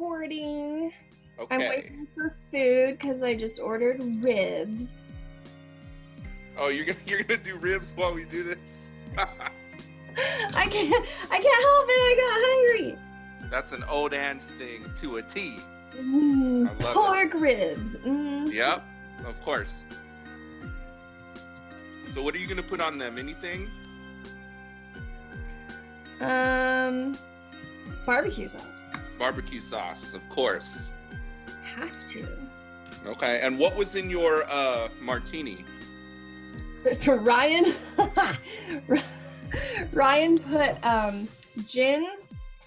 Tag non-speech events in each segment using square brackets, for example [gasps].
Yeah, I'm. I'm waiting for food because I just ordered ribs. Oh, you're gonna [laughs] you're gonna do ribs while we do this? I can't. I can't help it. I got hungry. That's an old hands thing to a T. Mm, love it. pork ribs. Mm. Yep, of course. So what are you gonna put on them? Anything? Um, barbecue sauce. Barbecue sauce, of course. Have to. Okay. And what was in your uh martini? To [laughs] Ryan, [laughs] Ryan put um gin,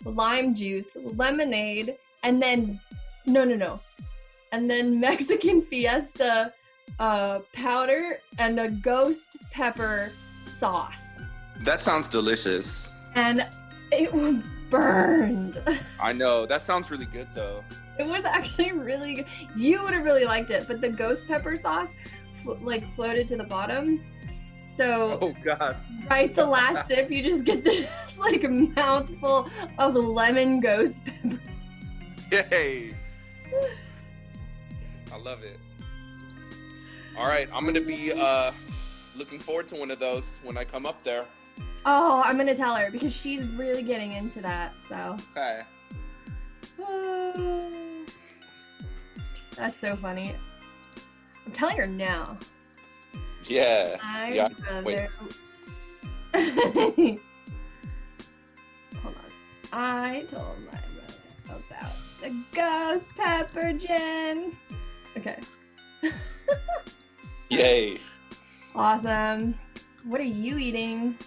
lime juice, lemonade, and then no, no, no, and then [laughs] Mexican Fiesta uh, powder and a ghost pepper sauce, That sounds delicious. and it burned. I know. That sounds really good though. It was actually really good. You would have really liked it, but the ghost pepper sauce flo- like floated to the bottom. So Oh god. right the [laughs] last sip, you just get this like mouthful of lemon ghost pepper. Yay! I love it. All right, I'm gonna be uh looking forward to one of those when I come up there. Oh, I'm gonna tell her because she's really getting into that. So Okay. [sighs] that's so funny. I'm telling her now. Yeah. I Yeah, rather. [laughs] Hold on. I told my brother about the ghost pepper gin. Okay. [laughs] Yay. Awesome. What are you eating?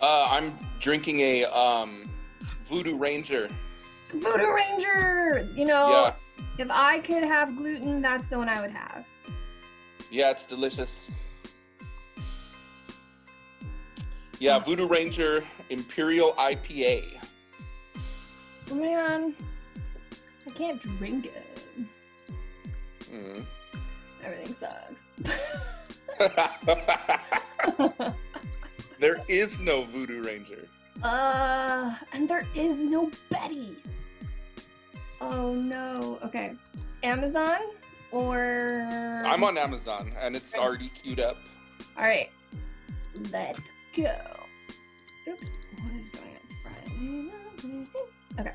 Uh, I'm drinking a um Voodoo Ranger. Voodoo Ranger! You know, Yeah. if I could have gluten, that's the one I would have. Yeah, it's delicious. Yeah, Voodoo Ranger Imperial IPA. Man, I can't drink it. Mm. Everything sucks. [laughs] [laughs] [laughs] there is no Voodoo Ranger. uh, and there is no Betty. Oh no. Okay. Amazon or. I'm on Amazon and it's already queued up. Alright. Let's go. Oops. What is going on? Friday.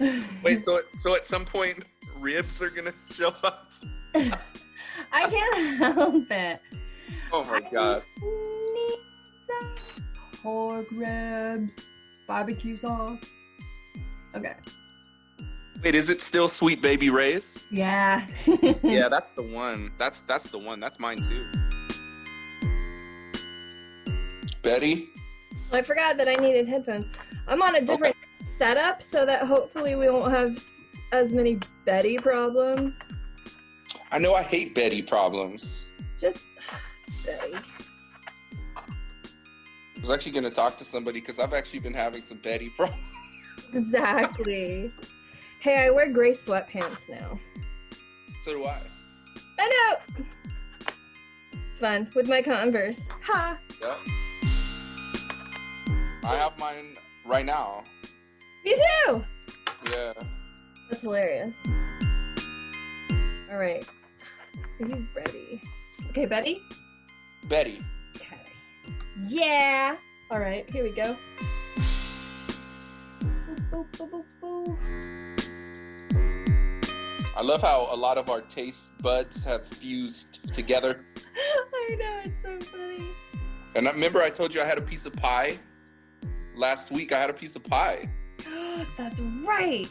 Okay. Wait, so so at some point ribs are gonna [laughs] show up? [laughs] I can't help it. Oh my god. I need some pork ribs, barbecue sauce. Okay. Wait, is it still Sweet Baby Ray's? Yeah. [laughs] Yeah, that's the one. That's that's the one. That's mine too. Betty? Oh, I forgot that I needed headphones. I'm on a different setup so that hopefully we won't have as many Betty problems. I know I hate Betty problems. Just [sighs] Betty. I was actually gonna talk to somebody because I've actually been having some Betty [laughs] problems. Exactly. hey, I wear gray sweatpants now. So do I. I know. It's fun with my Converse. Ha. Yeah. I have mine right now. Me too. Yeah. That's hilarious. All right. Are you ready? Okay, Betty. Betty. Okay. Yeah. All right. Here we go. Boop, boop, boop, boop, boop. I love how a lot of our taste buds have fused together. [laughs] I know it's so funny. And I remember I told you I had a piece of pie last week. I had a piece of pie. [gasps] That's right.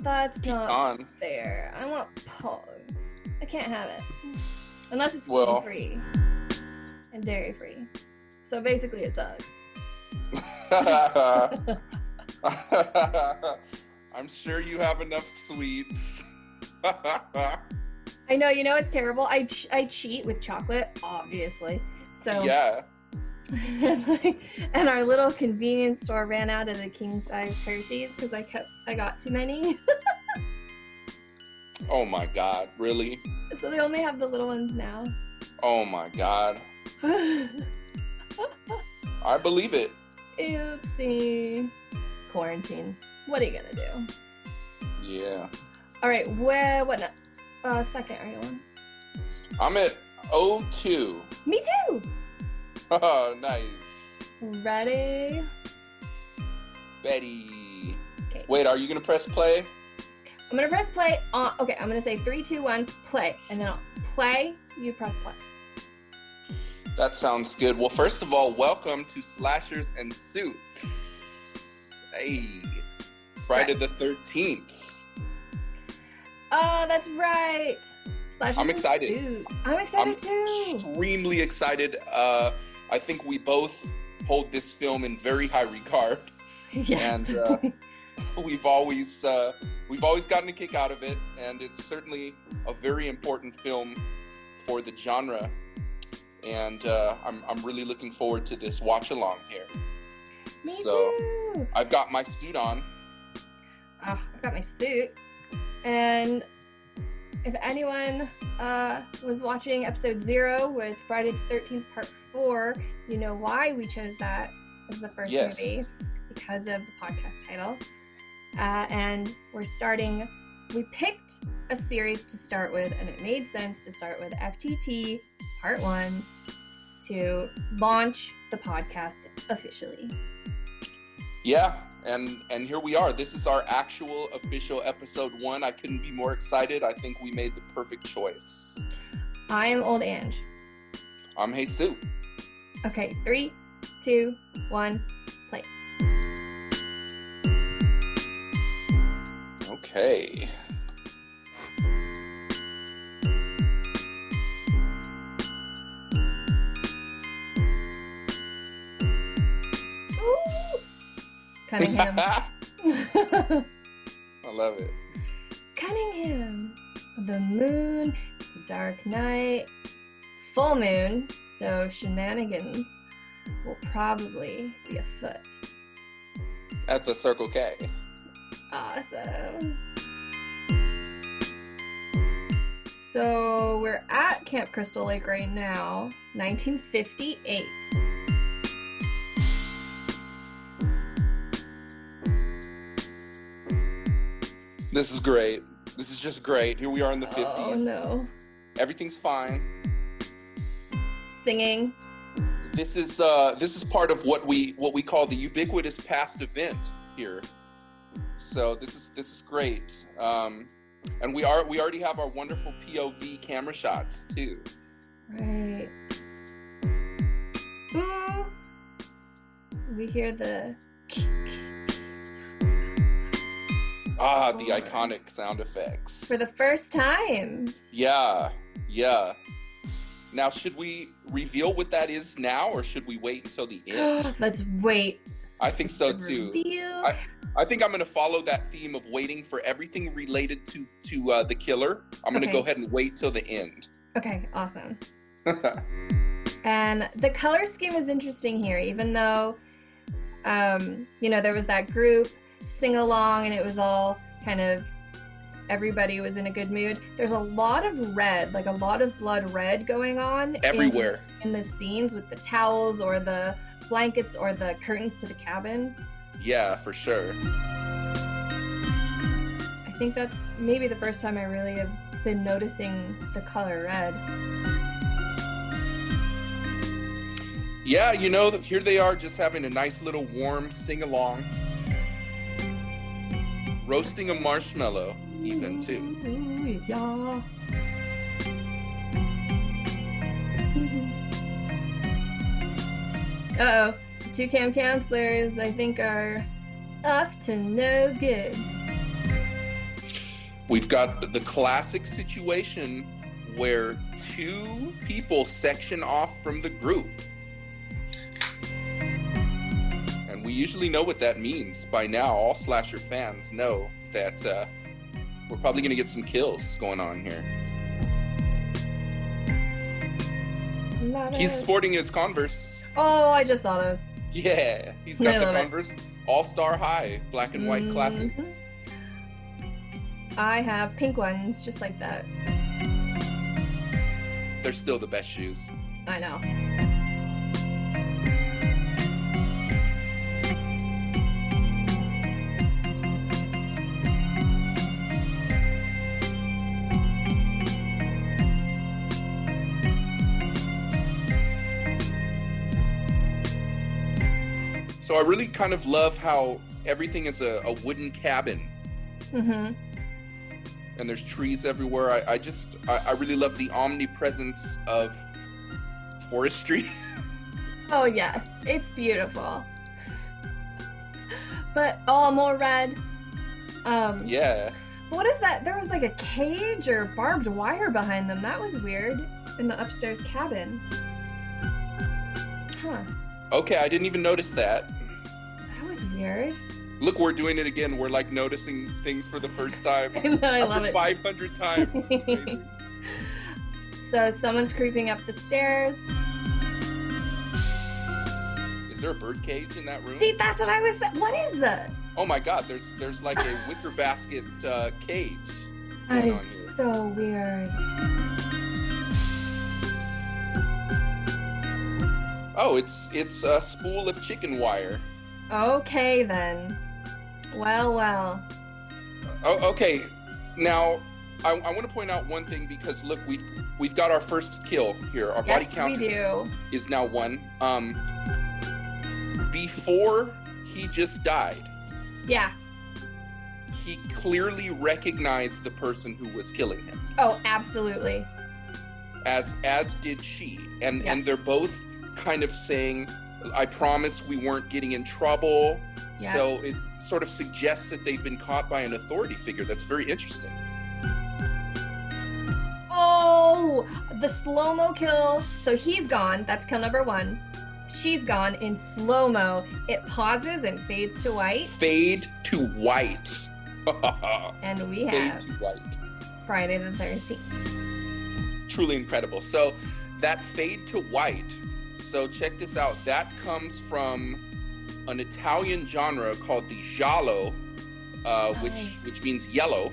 That's not fair. I want pug. I can't have it unless it's Well- gluten free and dairy free. So basically, it sucks. [laughs] I'm sure you have enough sweets. [laughs] I know. You know it's terrible. I ch- I cheat with chocolate, obviously. So yeah. [laughs] and our little convenience store ran out of the king size Hershey's because I kept I got too many. Oh my god. Really? so they only have the little ones now. Oh my god. I believe it. Oopsie. quarantine. What are you gonna do? Yeah. All right, where what uh second are you on? I'm at 02. Me too. Oh, [laughs] nice. Ready? Betty. Okay. Wait, are you gonna press play? I'm gonna press play on okay, I'm gonna say three, two, one, play. And then I'll play, you press play. That sounds good. Well, first of all, welcome to Slashers and Suits. Hey, Friday the 13th. Oh, that's right. Slashers I'm and excited. Suits. I'm excited I'm too. extremely excited. Uh, I think we both hold this film in very high regard. [laughs] Yes. and, uh, [laughs] We've always uh, we've always gotten a kick out of it, and it's certainly a very important film for the genre. And uh, I'm I'm really looking forward to this watch along here. Me so- too. I've got my suit on. Oh, I've got my suit. And if anyone uh, was watching episode zero with Friday the 13th, part four, you know why we chose that as the first Yes. movie because of the podcast title. Uh, and we're starting, we picked a series to start with, and it made sense to start with FTT part one to launch the podcast officially. Yeah, and and here we are. This is our actual official episode one. I couldn't be more excited. I think we made the perfect choice. I am Old Ange. I'm Jesus. Okay, three, two, one, Okay. Ooh! Cunningham. [laughs] [laughs] I love it. Cunningham. The moon. It's a dark night. Full moon. So shenanigans will probably be afoot. At the Circle K. Awesome. So we're at Camp Crystal Lake right now, 1958. This is great. This is just great. Here we are in the 50s. Oh no. Everything's fine. Singing. This is uh this is part of what we what we call the ubiquitous past event here. So this is this is great. Um and we are we already have our wonderful POV camera shots too. Right. Ooh. We hear the. Ah, the iconic sound effects. For the first time. Yeah, yeah. Now, should we reveal what that is now, or should we wait until the end? [gasps] Let's wait. I think so too. Reveal. I- I think I'm going to follow that theme of waiting for everything related to to uh, the killer. I'm going to Okay. go ahead and wait till the end. Okay, awesome. [laughs] And the color scheme is interesting here, even though, um, you know, there was that group sing along and it was all kind of everybody was in a good mood. There's a lot of red, like a lot of blood red going on in- Everywhere. in, the scenes with the towels or the blankets or the curtains to the cabin. Yeah, for sure. I think that's maybe the first time I really have been noticing the color red. Yeah, you know, here they are just having a nice little warm sing along. Roasting a marshmallow, even too. Ooh, yeah. Uh oh. Two camp counselors, I think, are off to no good. We've got the classic situation where two people section off from the group. And we usually know what that means by now. All slasher fans know that uh, we're probably going to get some kills going on here. He's sporting his Converse. Oh, I just saw those. Yeah, he's got the. Converse All Star High, black and white Mhm. classics. I have pink ones, just like that. They're still the best shoes. I know. So I really kind of love how everything is a, a wooden cabin Mm-hmm. and there's trees everywhere. I, I just I, I really love the omnipresence of forestry. [laughs] Oh yes, it's beautiful. But oh, more red. Um, yeah. what is that? There was like a cage or barbed wire behind them. That was weird in the upstairs cabin. Huh. Okay, I didn't even notice that. That was weird. Look, we're doing it again. We're like noticing things for the first time. [laughs] I know, I after love it. 500 times. [laughs] So someone's creeping up the stairs. Is there a bird cage in that room? See, that's what I was. What is that? Oh my God! There's there's like a wicker basket uh, cage. That is so weird. Oh, it's it's a spool of chicken wire. Okay then. Well, well. Oh, okay. Now, I, I want to point out one thing because look, we've we've got our first kill here. Our body Yes, count we is, do. is now one. Um, before he just died, Yeah. he clearly recognized the person who was killing him, Oh, absolutely. as as did she, and and they're both kind of saying, "I promise we weren't getting in trouble." Yeah. So it sort of suggests that they've been caught by an authority figure. That's very interesting. Oh, the slow mo kill. So he's gone. That's kill number one. She's gone in slow mo. It pauses and fades to white. Fade to white. [laughs] And we Fade have. Friday the 13th. Truly incredible. So that fade to white. So check this out. That comes from an Italian genre called the giallo, uh, which which means yellow,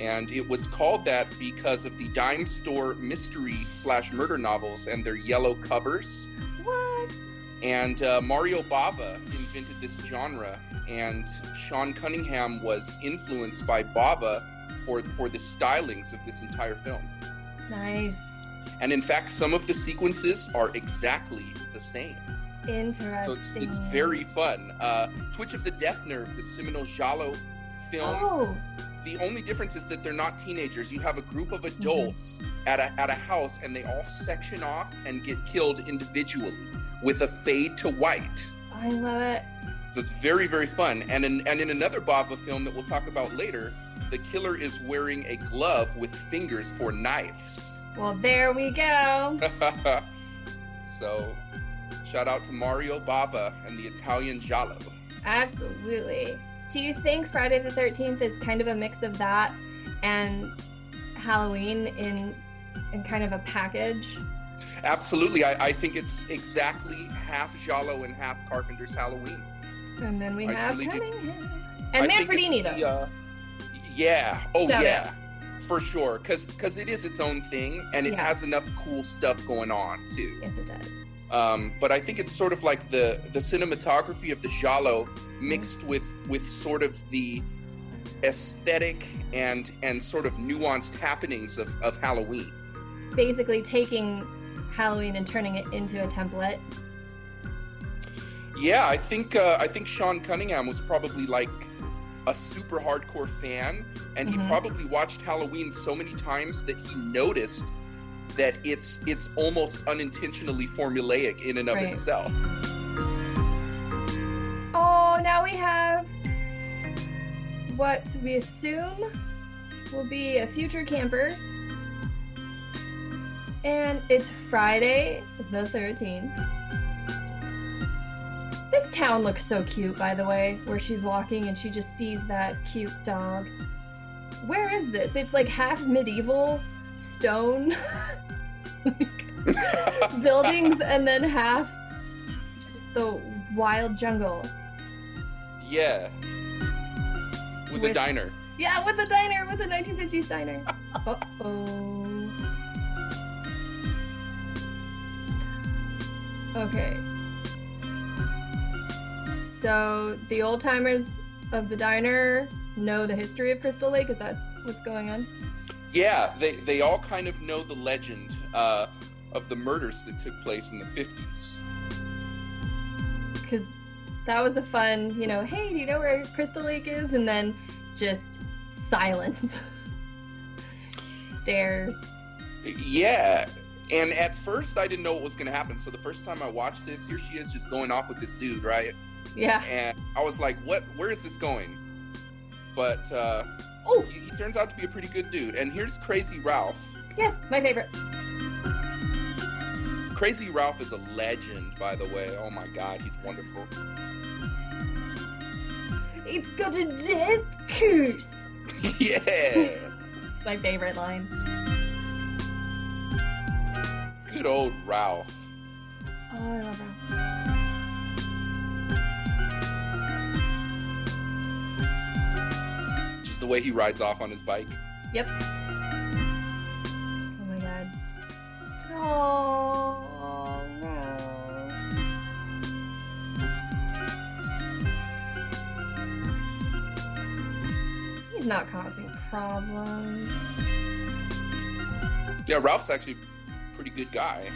and it was called that because of the dime store mystery slash murder novels and their yellow covers. What? And uh, Mario Bava invented this genre, and Sean Cunningham was influenced by Bava for for the stylings of this entire film. Nice. And in fact, some of the sequences are exactly the same. Interesting. So it's, it's very fun. Uh, Twitch of the Death Nerve, the seminal Giallo film. Oh, The only difference is that they're not teenagers. You have a group of adults at a at a house, and they all section off and get killed individually with a fade to white. I love it. So it's very very fun. And in and in another Bava film that we'll talk about later, the killer is wearing a glove with fingers for knives. Well, there we go. [laughs] so, shout out to Mario Bava and the Italian Giallo. Absolutely. Do you think Friday the 13th is kind of a mix of that and Halloween in in kind of a package? Absolutely, I, I think it's exactly half Giallo and half Carpenter's Halloween. And then we I have. Cunningham. I And it's Manfredini, the, though. uh, yeah. Oh Shout yeah. For sure, because because it is its own thing, and it Yeah. has enough cool stuff going on too. Yes, it does. Um, but I think it's sort of like the the cinematography of the giallo mixed with with sort of the aesthetic and and sort of nuanced happenings of, of Halloween. Basically, taking Halloween and turning it into a template. Yeah, I think uh, I think Sean Cunningham was probably like a super hardcore fan, and he Mhm. probably watched Halloween so many times that he noticed that it's it's almost unintentionally formulaic in and of Right. itself. Oh, now we have what we assume will be a future camper. And it's Friday the 13th. This town looks so cute, by the way, where she's walking and she just sees that cute dog. Where is this? It's like half medieval stone [laughs] [laughs] buildings and then half just the wild jungle. yeah, with, a diner. Yeah, with a diner, with the 1950s diner. [laughs] uh oh. Okay. So the old timers of the diner know the history of Crystal Lake. Is that what's going on? Yeah, they they all kind of know the legend uh, of the murders that took place in the fifties. Because that was a fun, you know, hey, do you know where Crystal Lake is? And then just silence. [laughs] Stares. Yeah. And at first, I didn't know what was going to happen. So the first time I watched this, here she is just going off with this dude, right? Yeah. And I was like, what? Where is this going? But uh, Oh, he, he turns out to be a pretty good dude. And here's Crazy Ralph. yes, my favorite. Crazy Ralph is a legend, by the way. Oh my God, he's wonderful. It's got a death curse. [laughs] yeah. It's my favorite line. Good old Ralph. Oh, I love Ralph. The way he rides off on his bike. Yep. Oh my god. Oh, Ralph. He's not causing problems. Yeah, Ralph's actually a pretty good guy.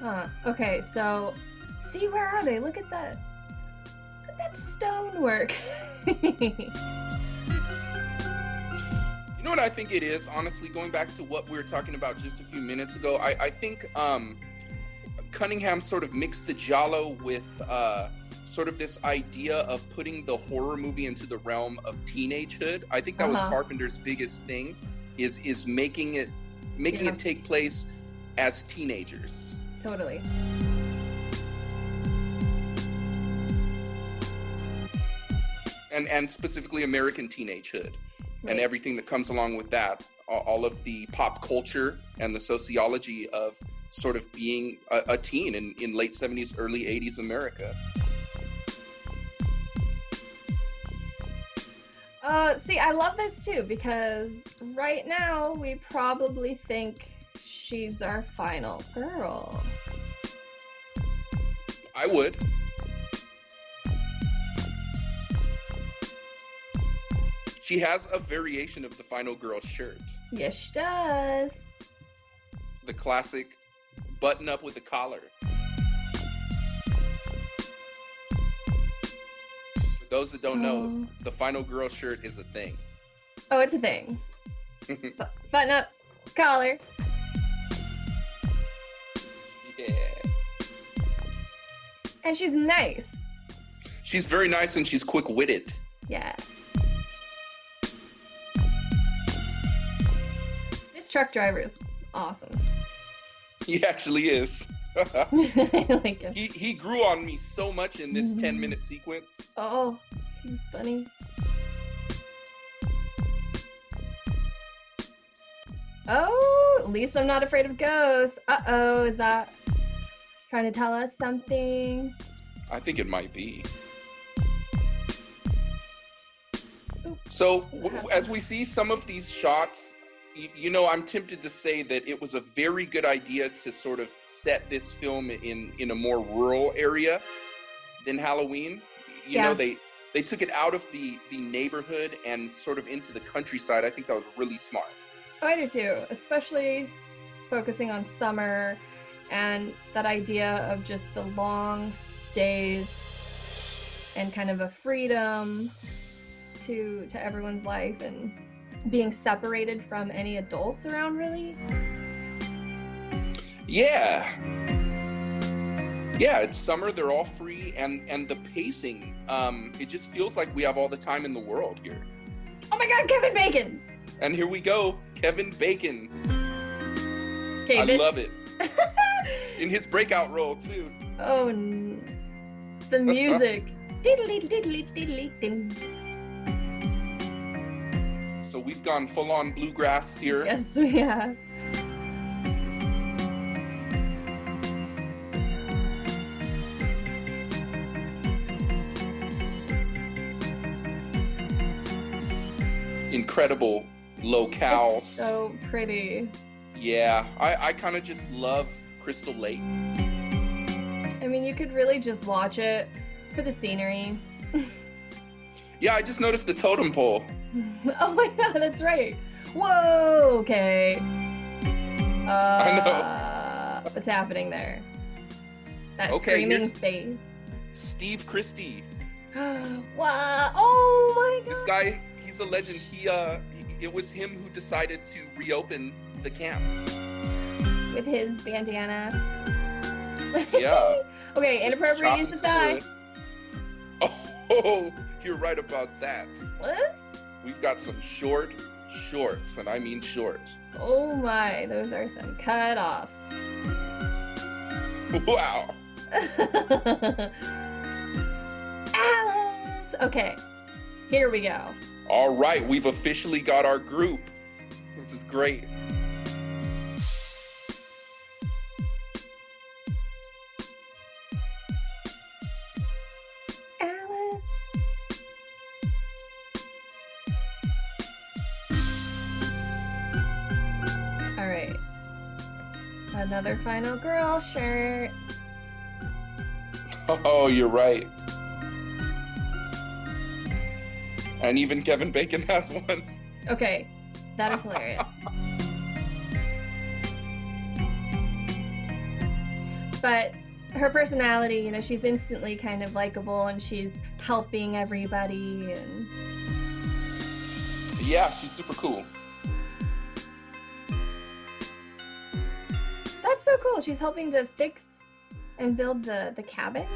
Huh. Okay, so see where are they? Look at that. Look at that stonework. [laughs] You know what I think it is, honestly, going back to what we were talking about just a few minutes ago, I, I think um, Cunningham sort of mixed the Giallo with uh, sort of this idea of putting the horror movie into the realm of teenagehood. I think that was Uh-huh. Carpenter's biggest thing, is is making it making Yeah. it take place as teenagers. totally. And and specifically American teenagehood. and everything that comes along with that, all of the pop culture and the sociology of sort of being a, a teen in, in late 70s early 80s america Uh, see, I love this too because right now we probably think she's our final girl. i would she has a variation of the final girl shirt Yes, she does. the classic button up with a collar for those that don't know Oh. the final girl shirt is a thing Oh, it's a thing. [laughs] Bu- button up, collar. yeah And she's nice. She's very nice and she's quick witted. Yeah. This truck driver is awesome. He actually is. [laughs] [laughs] Like he he grew on me so much in this 10 minute sequence. Oh, he's funny. Oh, at least I'm not afraid of ghosts. Uh oh, is that trying to tell us something? I think it might be. So, w- as we see some of these shots, you, know, I'm tempted to say that it was a very good idea to sort of set this film in in a more rural area than Halloween. You Yeah. know, they they took it out of the the neighborhood and sort of into the countryside. I think that was really smart. Oh, I do too, especially focusing on summer and that idea of just the long days and kind of a freedom to to everyone's life and being separated from any adults around really. Yeah. Yeah, it's summer, they're all free and and the pacing um it just feels like we have all the time in the world here. Oh my god, Kevin Bacon. And here we go, Kevin Bacon. Okay, I this love it. [laughs] In his breakout role too. Oh, the music. [laughs] diddly diddly diddly ding. So we've gone full on bluegrass here. Yes, we have. Incredible locales. It's so pretty. Yeah, I, I kind of just love Crystal Lake. I mean, you could really just watch it for the scenery. [laughs] Yeah, I just noticed the totem pole. [laughs] oh my god, that's right. Whoa, okay. Uh, I What's happening there? That Okay, screaming face. Steve Christy. [gasps] wow! Oh my god. This guy, he's a legend. He, uh, he, it was him who decided to reopen the camp. With his bandana. Yeah. [laughs] okay, inappropriate use of thigh. Oh, [laughs] you're right about that. What? We've got some short shorts, and I mean short. Oh my, those are some cut-offs. [laughs] Wow. [laughs] Alice! Okay, here we go. All right, we've officially got our group. This is great. Another final girl shirt. [laughs] Oh, you're right. And even Kevin Bacon has one. Okay, that is hilarious. [laughs] but her personality, you know, she's instantly kind of likable and she's helping everybody and Yeah, she's super cool. That's so cool. She's helping to fix and build the the cabin.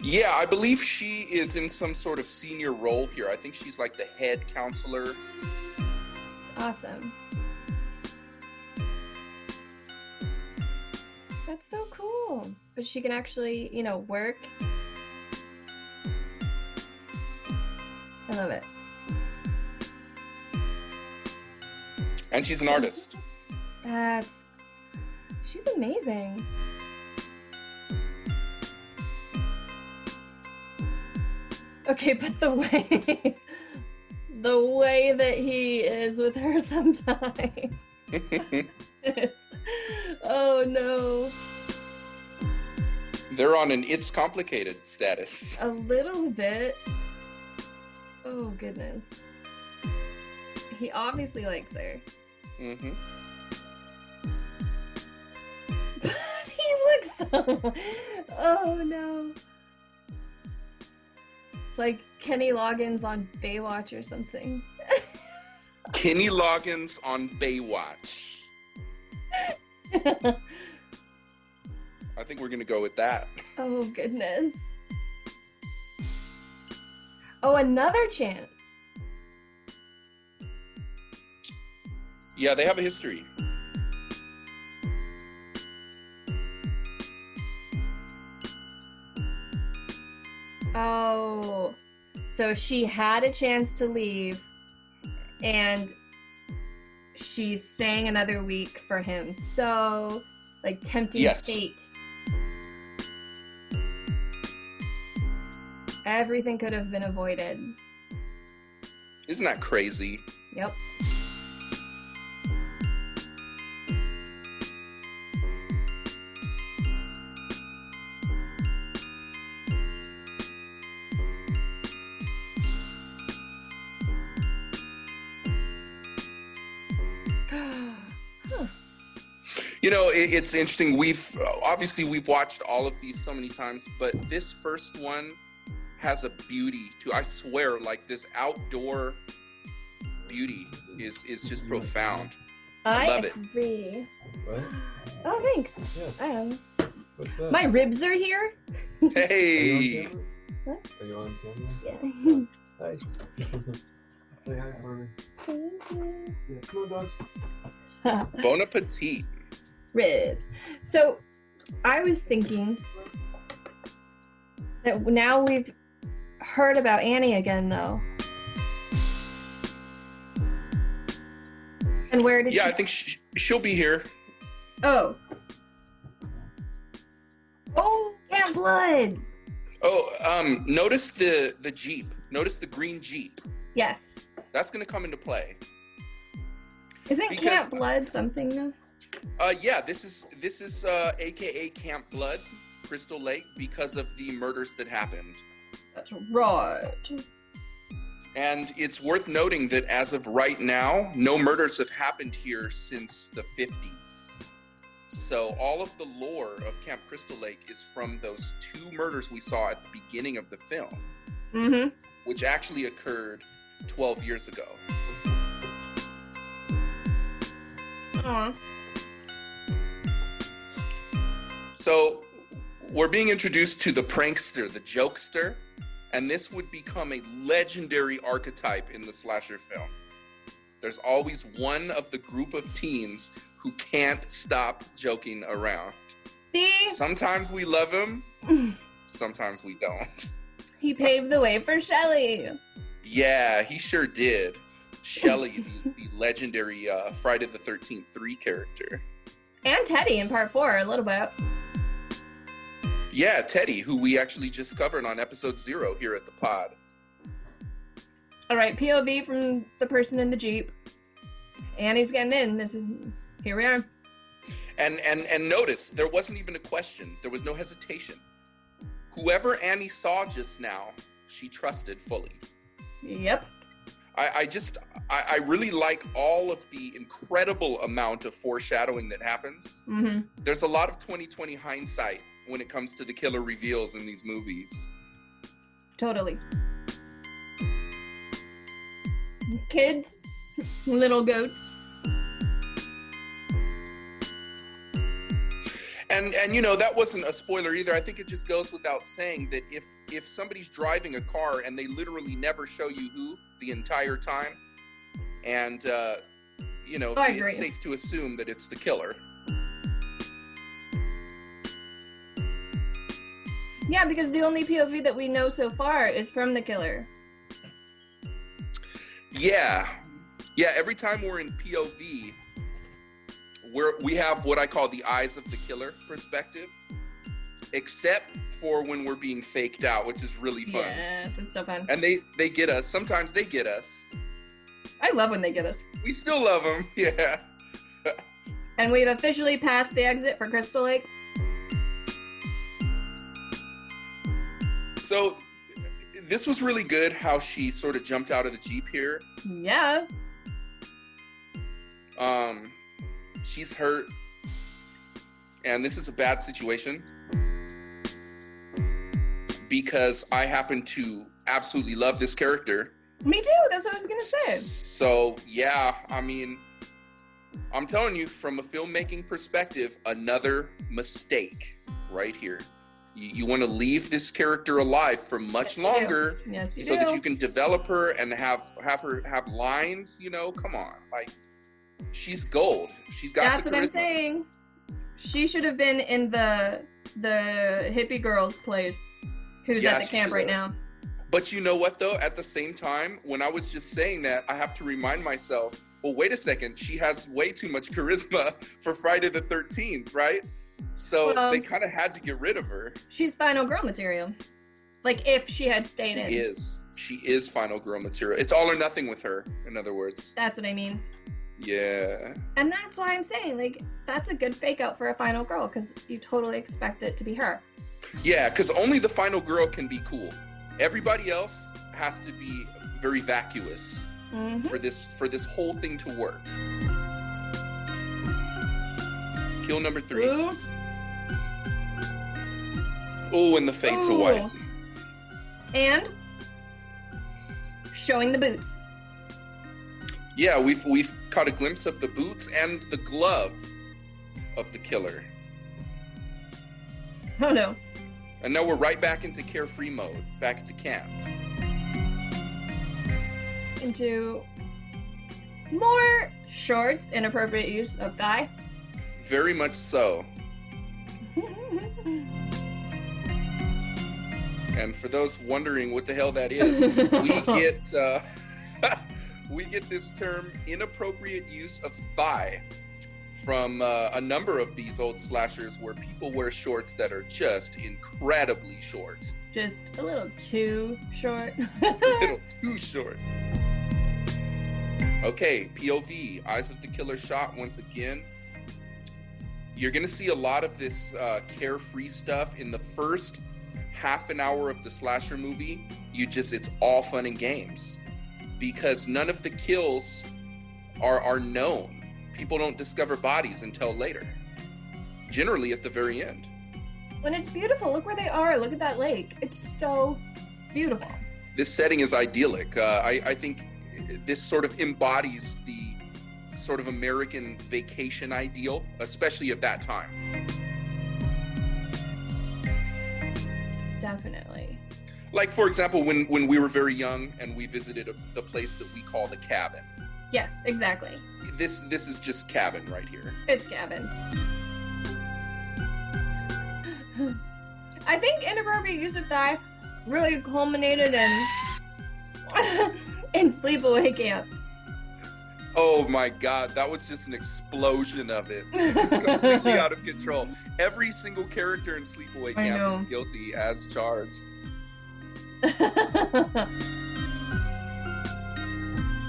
Yeah, I believe she is in some sort of senior role here. I think she's like the head counselor. It's awesome. That's so cool. But she can actually, you know, work. I love it. And she's an artist. That's she's amazing. Okay, but the way [laughs] the way that he is with her [laughs] sometimes. [laughs] oh no. They're on an it's complicated status. A little bit. Oh goodness. He obviously likes her. hmm But [laughs] he looks so. Oh no. It's like Kenny Loggins on Baywatch or something. [laughs] Kenny Loggins on Baywatch. [laughs] I think we're gonna go with that. oh goodness. Oh, another chance. Yeah, they have a history. Oh. So she had a chance to leave and she's staying another week for him. So, like tempting Yes. fate. Everything could have been avoided. Isn't that crazy? Yep. You know, it, it's interesting. We've obviously we've watched all of these so many times, but this first one has a beauty to. I swear, like this outdoor beauty is is just profound. I love it. agree. What? Oh, thanks. Yeah. Um, What's that? my ribs are here. Are you Hey, on camera? What? Are you on camera? Yeah. Hi. [laughs] Say hi for me. Yeah, come on, dogs. Bon appetit. Ribs. So I was thinking that now we've heard about Annie again, though. And where did Yeah, she? I think sh- she'll be here. Oh. Oh, Camp Blood. Oh, um, notice the the jeep. Notice the green jeep. Yes. That's gonna come into play. Isn't Because- Camp Blood something though? Uh, yeah, this is this is uh, AKA Camp Blood, Crystal Lake, because of the murders that happened. That's right. And it's worth noting that as of right now, no murders have happened here since the 50s. So all of the lore of Camp Crystal Lake is from those two murders we saw at the beginning of the film, Mm-hmm. which actually occurred 12 years ago. Aw. So we're being introduced to the prankster, the jokester, and this would become a legendary archetype in the slasher film. There's always one of the group of teens who can't stop joking around. See, Sometimes we love him, sometimes we don't. he paved the way for Shelly. Yeah, he sure did. Shelly, the, the legendary uh, Friday the 13th 3 character. And Teddy in part four, a little bit. Yeah, Teddy, who we actually just covered on episode zero here at the pod. All right, POV from the person in the Jeep. Annie's getting in. This is here we are. And and and notice there wasn't even a question. There was no hesitation. Whoever Annie saw just now, she trusted fully. Yep. I, I just I, I really like all of the incredible amount of foreshadowing that happens. Mm-hmm. There's a lot of 2020 hindsight when it comes to the killer reveals in these movies. Totally. Kids, little goats. And and you know that wasn't a spoiler either. I think it just goes without saying that if if somebody's driving a car and they literally never show you who the entire time, and uh, you know Oh, it's safe to assume that it's the killer. Yeah, because the only POV that we know so far is from the killer. Yeah, yeah. Every time we're in POV, we're we have what I call the eyes of the killer perspective, except for when we're being faked out, which is really fun. Yes, it's so fun. And they they get us. Sometimes they get us. I love when they get us. We still love them. [laughs] Yeah. And we've officially passed the exit for Crystal Lake. So this was really good how she sort of jumped out of the Jeep here. Yeah. Um she's hurt. And this is a bad situation. Because I happen to absolutely love this character. Me too. That's what I was gonna say. So, yeah, I mean, I'm telling you from a filmmaking perspective, another mistake right here. You, you want to leave this character alive for much Yes, longer Yes, so do. that you can develop her and have have her have lines. You know, come on, like she's gold. She's got. That's what I'm saying. She should have been in the the hippie girl's place, who's Yeah, at the camp right now. But you know what though? At the same time, when I was just saying that, I have to remind myself. Well, wait a second. She has way too much charisma [laughs] for Friday the Thirteenth, right? So Well- they kind of had to get rid of her. She's final girl material. Like if she had stayed She in. She is. She is final girl material. It's all or nothing with her. In other words, That's what I mean. yeah. And that's why I'm saying, like, that's a good fake out for a final girl, because you totally expect it to be her. Yeah, because only the final girl can be cool. Everybody else has to be very vacuous Mhm. for this for this whole thing to work. Kill number three. Ooh. Oh, and the fade to white. And showing the boots. Yeah, we've we've caught a glimpse of the boots and the glove of the killer. Oh no. And now we're right back into carefree mode, back at the camp. Into more shorts, inappropriate use of thigh. Very much so. [laughs] And for those wondering what the hell that is, we [laughs] get uh, [laughs] we get this term inappropriate use of thigh from uh, a number of these old slashers where people wear shorts that are just incredibly short, Just a little too short. a little too short. Okay, POV, Eyes of the Killer shot once again. You're gonna see a lot of this uh, carefree stuff in the first half an hour of the slasher movie. You just, it's all fun and games. because none of the kills are are known. People don't discover bodies until later. Generally at the very end. When it's beautiful, look where they are. Look at that lake. It's so beautiful. This setting is idyllic. Uh, I, I think this sort of embodies the sort of American vacation ideal, especially of that time. Definitely. Like for example, when when we were very young and we visited a, the place that we call the cabin. Yes, exactly. This this is just cabin right here. It's Gavin. I think inappropriate use of thigh really culminated in [laughs] in sleepaway camp. Oh my god, that was just an explosion of it. It's completely [laughs] out of control. Every single character in Sleepaway Camp is guilty as charged. [laughs]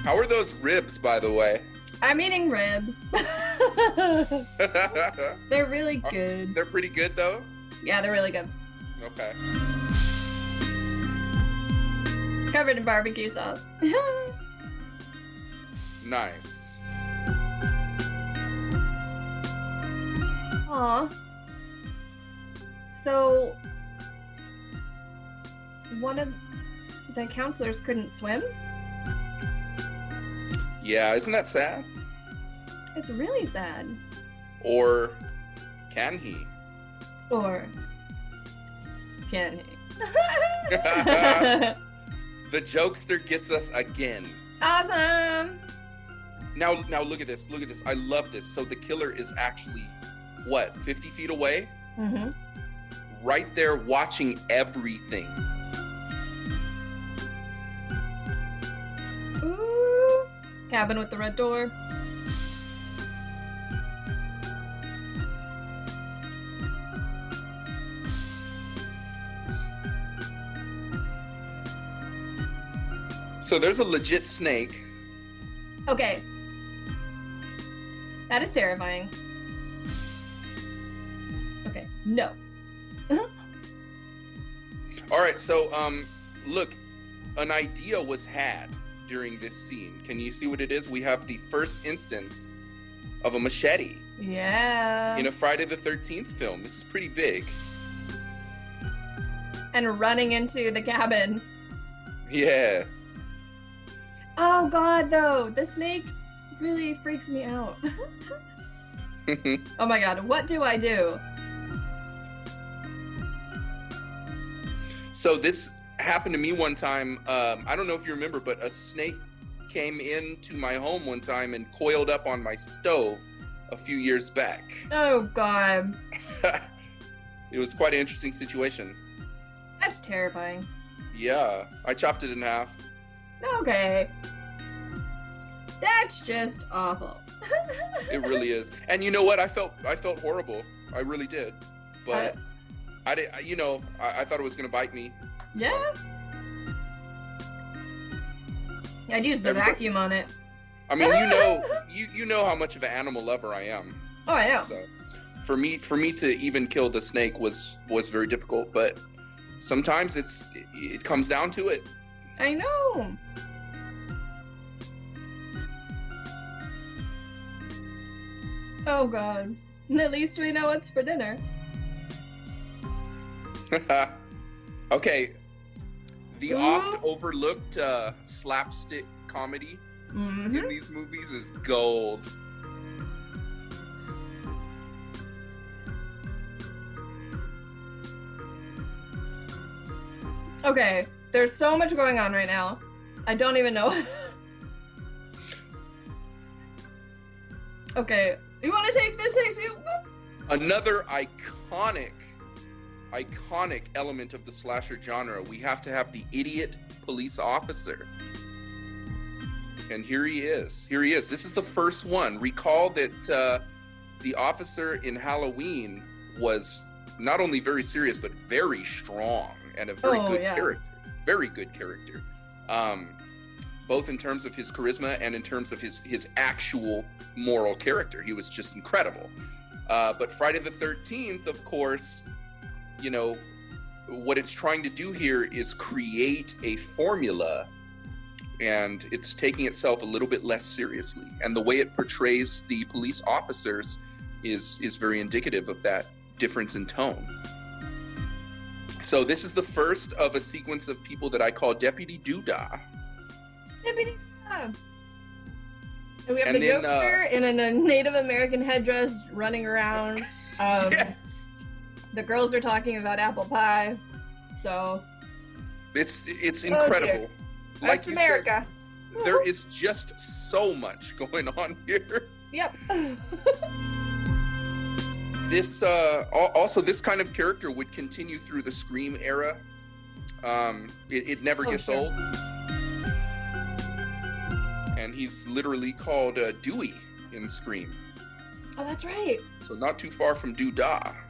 How are those ribs, by the way? I'm eating ribs. [laughs] they're really uh, good. They're pretty good though. Yeah, they're really good. Okay. Covered in barbecue sauce. Nice. Aw. So, one of the counselors couldn't swim? Yeah, isn't that sad? It's really sad. Or can he? Or can he? [laughs] [laughs] The jokester gets us again. awesome! Now, now look at this. Look at this. I love this. So the killer is actually what, 50 feet away? Mm-hmm. Right there, watching everything. Ooh. Cabin with the red door. So there's a legit snake. Okay. That is terrifying. Okay, no. [laughs] All right, so um, look, an idea was had during this scene. Can you see what it is? We have the first instance of a machete Yeah. in a Friday the 13th film. This is pretty big. and running into the cabin. Yeah. Oh god, though, the snake really freaks me out. [laughs] oh my god, what do I do? so this happened to me one time. Um, I don't know if you remember, but a snake came into my home one time and coiled up on my stove a few years back. Oh god, [laughs] it was quite an interesting situation. that's terrifying. Yeah, I chopped it in half. Okay. That's just awful. [laughs] It really is. And you know what? I felt I felt horrible. I really did. But I did. You know, I, I thought it was gonna bite me. Yeah. I'd use the Everybody- vacuum on it. I mean, you know, [laughs] you you know how much of an animal lover I am. Oh, I know. So, for me for me to even kill the snake was was very difficult. But sometimes it's it, it comes down to it. I know. Oh god. At least we know what's for dinner. [laughs] okay. The Ooh. oft overlooked uh, slapstick comedy hmm in these movies is gold. Okay, there's so much going on right now. I don't even know. [laughs] okay, you want to take this, Jesus? Another iconic, iconic element of the slasher genre. We have to have the idiot police officer. And here he is. Here he is. This is the first one. Recall that uh, the officer in Halloween was not only very serious, but very strong and a very Oh, good yeah. character. Very good character. Um, both in terms of his charisma and in terms of his his actual moral character. He was just incredible. Uh, but Friday the 13th, of course, you know, what it's trying to do here is create a formula and it's taking itself a little bit less seriously. And the way it portrays the police officers is is very indicative of that difference in tone. So this is the first of a sequence of people that I call Deputy Doodah. And we have And the then, uh, jokester in a Native American headdress running around. [laughs] Um, yes. The girls are talking about apple pie. So It's it's Oh, incredible. that's you said, America. there is just so much going on here. Yep. [laughs] This uh, also this kind of character would continue through the Scream era. Um, it, it never Oh, gets sure. old, he's literally called uh, Dewey in Scream. oh, that's right. So not too far from Doodah. [laughs]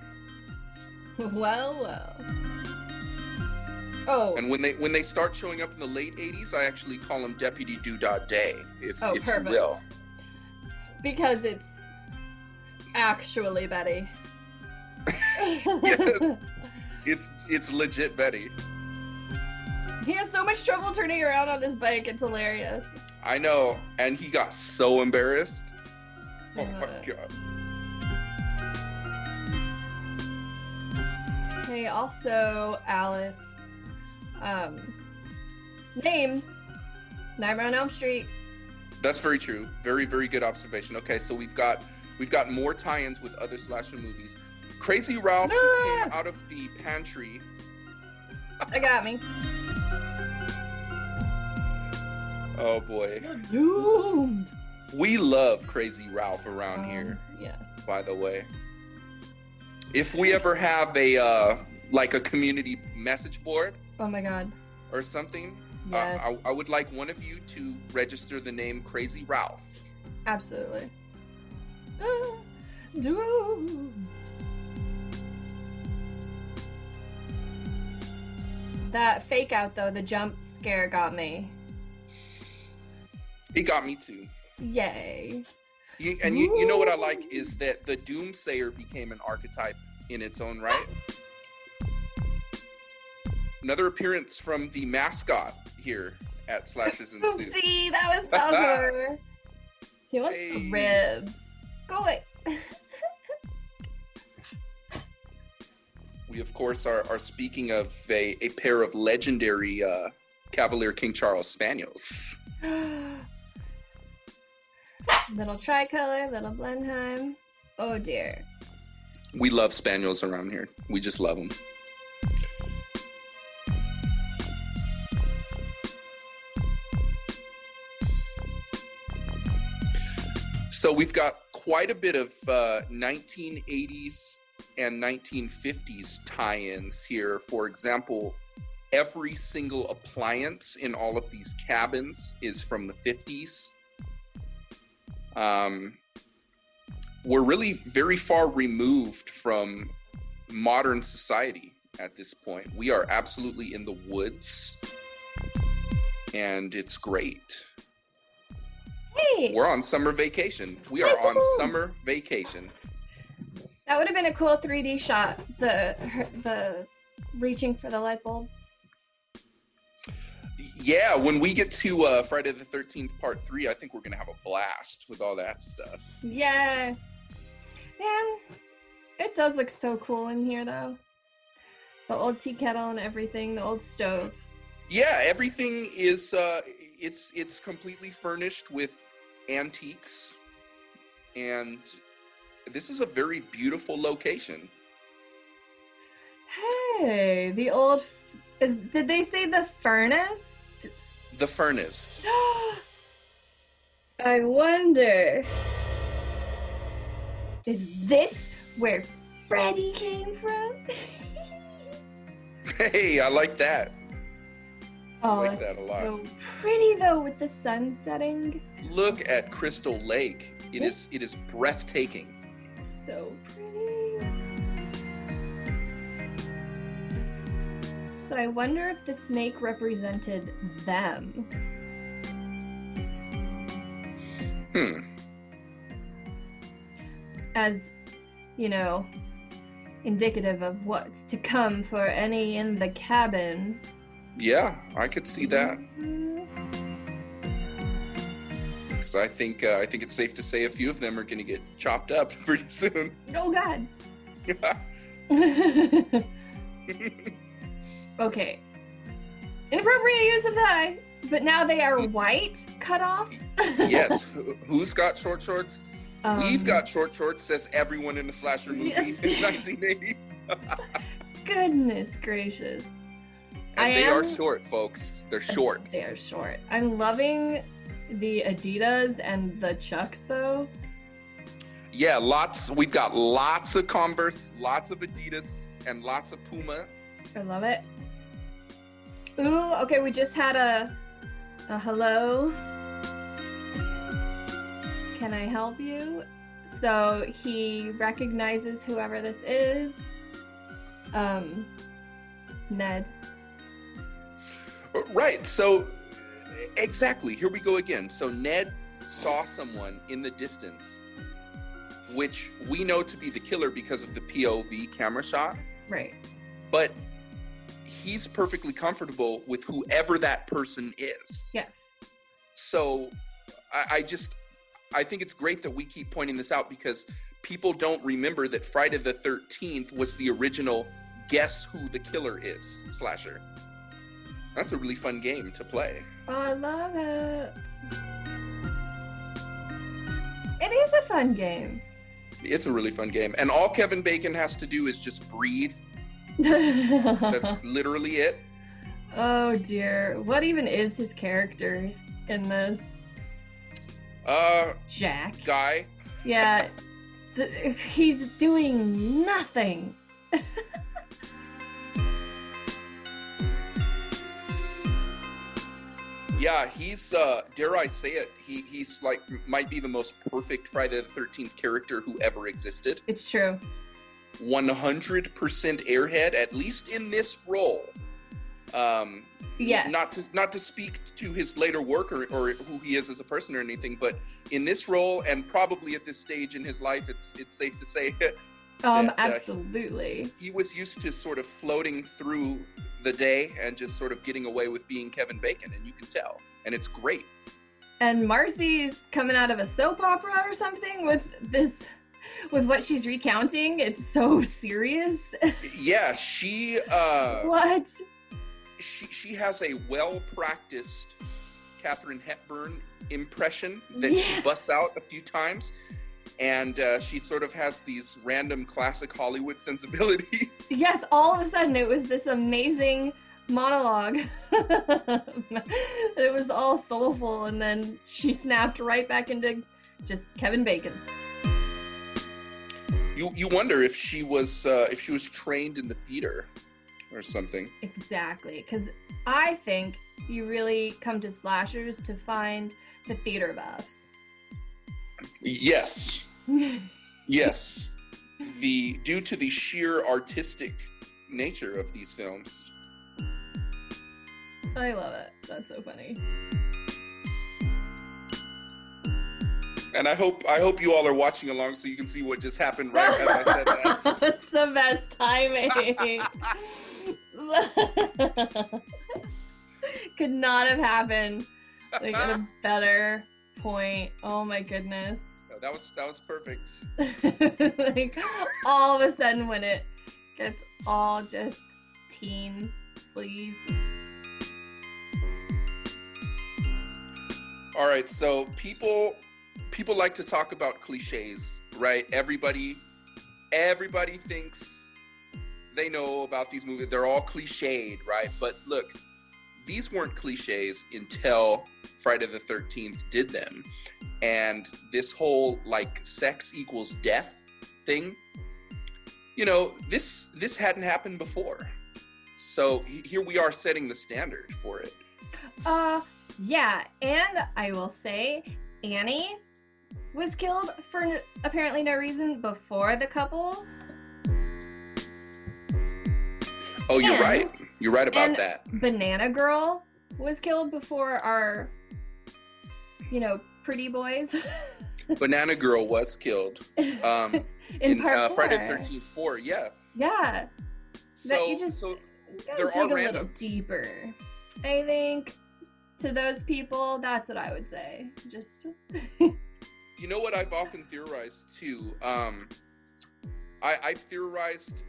Well, well. Oh, And when they when they start showing up in the late '80s, I actually call him Deputy Doodah Day, if, Oh, if perfect. you will. because it's actually Betty. [laughs] Yes. [laughs] It's it's legit Betty. he has so much trouble turning around on his bike. It's hilarious. I know, and he got so embarrassed. Oh my god. Hey, also Alice. Um, name Nightmare on Elm Street. That's very true. Very, very good observation. Okay, so we've got we've got more tie-ins with other slasher movies. Crazy Ralph just came Ah! out of the pantry. I got me. Oh boy. Doomed. We love Crazy Ralph around Um, here, Yes. by the way. If we ever have a uh like a community message board Oh my god. or something, uh, I, I would like one of you to register the name Crazy Ralph. Absolutely. Ah, Doomed. That fake out though, the jump scare got me. It got me too. Yay. You, and you, you know what I like is that the Doomsayer became an archetype in its own right. Another appearance from the mascot here at Slashes and Suits. Oopsie, that was [laughs] Falcor. he wants the ribs. Go away. We of course are, are speaking of a, a pair of legendary uh, Cavalier King Charles Spaniels. [gasps] [laughs] little tricolor, little Blenheim. Oh dear. We love Spaniels around here. We just love them. So we've got quite a bit of uh, 1980s and 1950s tie-ins here. For example, every single appliance in all of these cabins is from the 50s. Um, we're really very far removed from modern society at this point. We are absolutely in the woods, and it's great. Hey, We're on summer vacation. We are on summer vacation. that would have been a cool 3D shot. The the reaching for the light bulb. Yeah, when we get to uh, Friday the 13th, part three, I think we're going to have a blast with all that stuff. Yeah. Man, it does look so cool in here though. The old tea kettle and everything, the old stove. Yeah, everything is uh, it's it's completely furnished with antiques, and this is a very beautiful location. Hey, the old f- is did they say the furnace? The furnace. [gasps] I wonder. Is this where Freddy came from? [laughs] Hey, I like that. oh, like that a lot. so pretty though with the sun setting. Look at Crystal Lake. It is it is breathtaking. So pretty. So I wonder if the snake represented them. Hmm. as you know indicative of what's to come for any in the cabin Yeah, I could see that. Because I think uh, I think it's safe to say a few of them are going to get chopped up [laughs] pretty soon. Oh God. [laughs] [laughs] okay. Inappropriate use of thigh, but now they are white cutoffs. [laughs] yes. Who- Who's got short shorts? We've Um, got short shorts. Says everyone in the slasher movie Yes. [laughs] in 1980. [laughs] Goodness gracious. And I they are short, folks. They're short. They are short. I'm loving the Adidas and the Chucks though. Yeah, lots. We've got lots of Converse, lots of Adidas, and lots of Puma. I love it. Ooh, okay, we just had a a hello. Can I help you? So he recognizes whoever this is. Um Ned. Right. So, exactly. Here we go again. So Ned saw someone in the distance, which we know to be the killer because of the POV camera shot. Right. But he's perfectly comfortable with whoever that person is. Yes. So I, I just I think it's great that we keep pointing this out because people don't remember that Friday the 13th was the original guess who the killer is slasher. That's a really fun game to play. Oh, I love it. It is a fun game. It's a really fun game. And all Kevin Bacon has to do is just breathe. That's literally it. [laughs] oh dear. What even is his character in this? Uh Jack. guy. Yeah. [laughs] The, he's doing nothing. Yeah, he's uh dare I say it, he he's like might be the most perfect Friday the 13th character who ever existed. It's true. 100% airhead at least in this role um Yes. not to not to speak to his later work or, or who he is as a person or anything but in this role and probably at this stage in his life it's it's safe to say um, [laughs] that, uh, absolutely. he was used to sort of floating through the day and just sort of getting away with being Kevin Bacon and you can tell and it's great And Marcy's coming out of a soap opera or something with this, [laughs] with what she's recounting. It's so serious. [laughs] yeah she uh what? she she has a well practiced Katharine Hepburn impression that she busts out a few times, and uh, she sort of has these random classic Hollywood sensibilities. [laughs] Yes, all of a sudden it was this amazing monologue. it was all soulful, and then she snapped right back into just Kevin Bacon. You you wonder if she was uh, if she was trained in the theater or something. Exactly, because I think you really come to slashers to find the theater buffs. Yes, [laughs] yes. The due to the sheer artistic nature of these films. I love it. That's so funny. And I hope I hope you all are watching along so you can see what just happened right as I said that. [laughs] That's the best timing. [laughs] Could not have happened like at a better point. Oh my goodness. No, that was that was perfect. [laughs] like all of a sudden when it gets all just teen sleaze. All right, so people people like to talk about cliches, right? Everybody everybody thinks they know about these movies. They're all cliched, right? But look, these weren't cliches until Friday the 13th did them. And this whole like sex equals death thing, you know, this this hadn't happened before. So here we are setting the standard for it. Uh yeah, and I will say Annie was killed for apparently no reason before the couple. Oh, you're And- right. You're right about that. Banana Girl was killed before our you know, pretty boys. [laughs] Banana Girl was killed um, [laughs] in, in, part uh, four. Friday the 13th 4. Yeah. Yeah. So, you just- so There dig are a little deeper. I think to those people. That's what I would say. Just [laughs] You know what I've often theorized too. Um, I, I've theorized.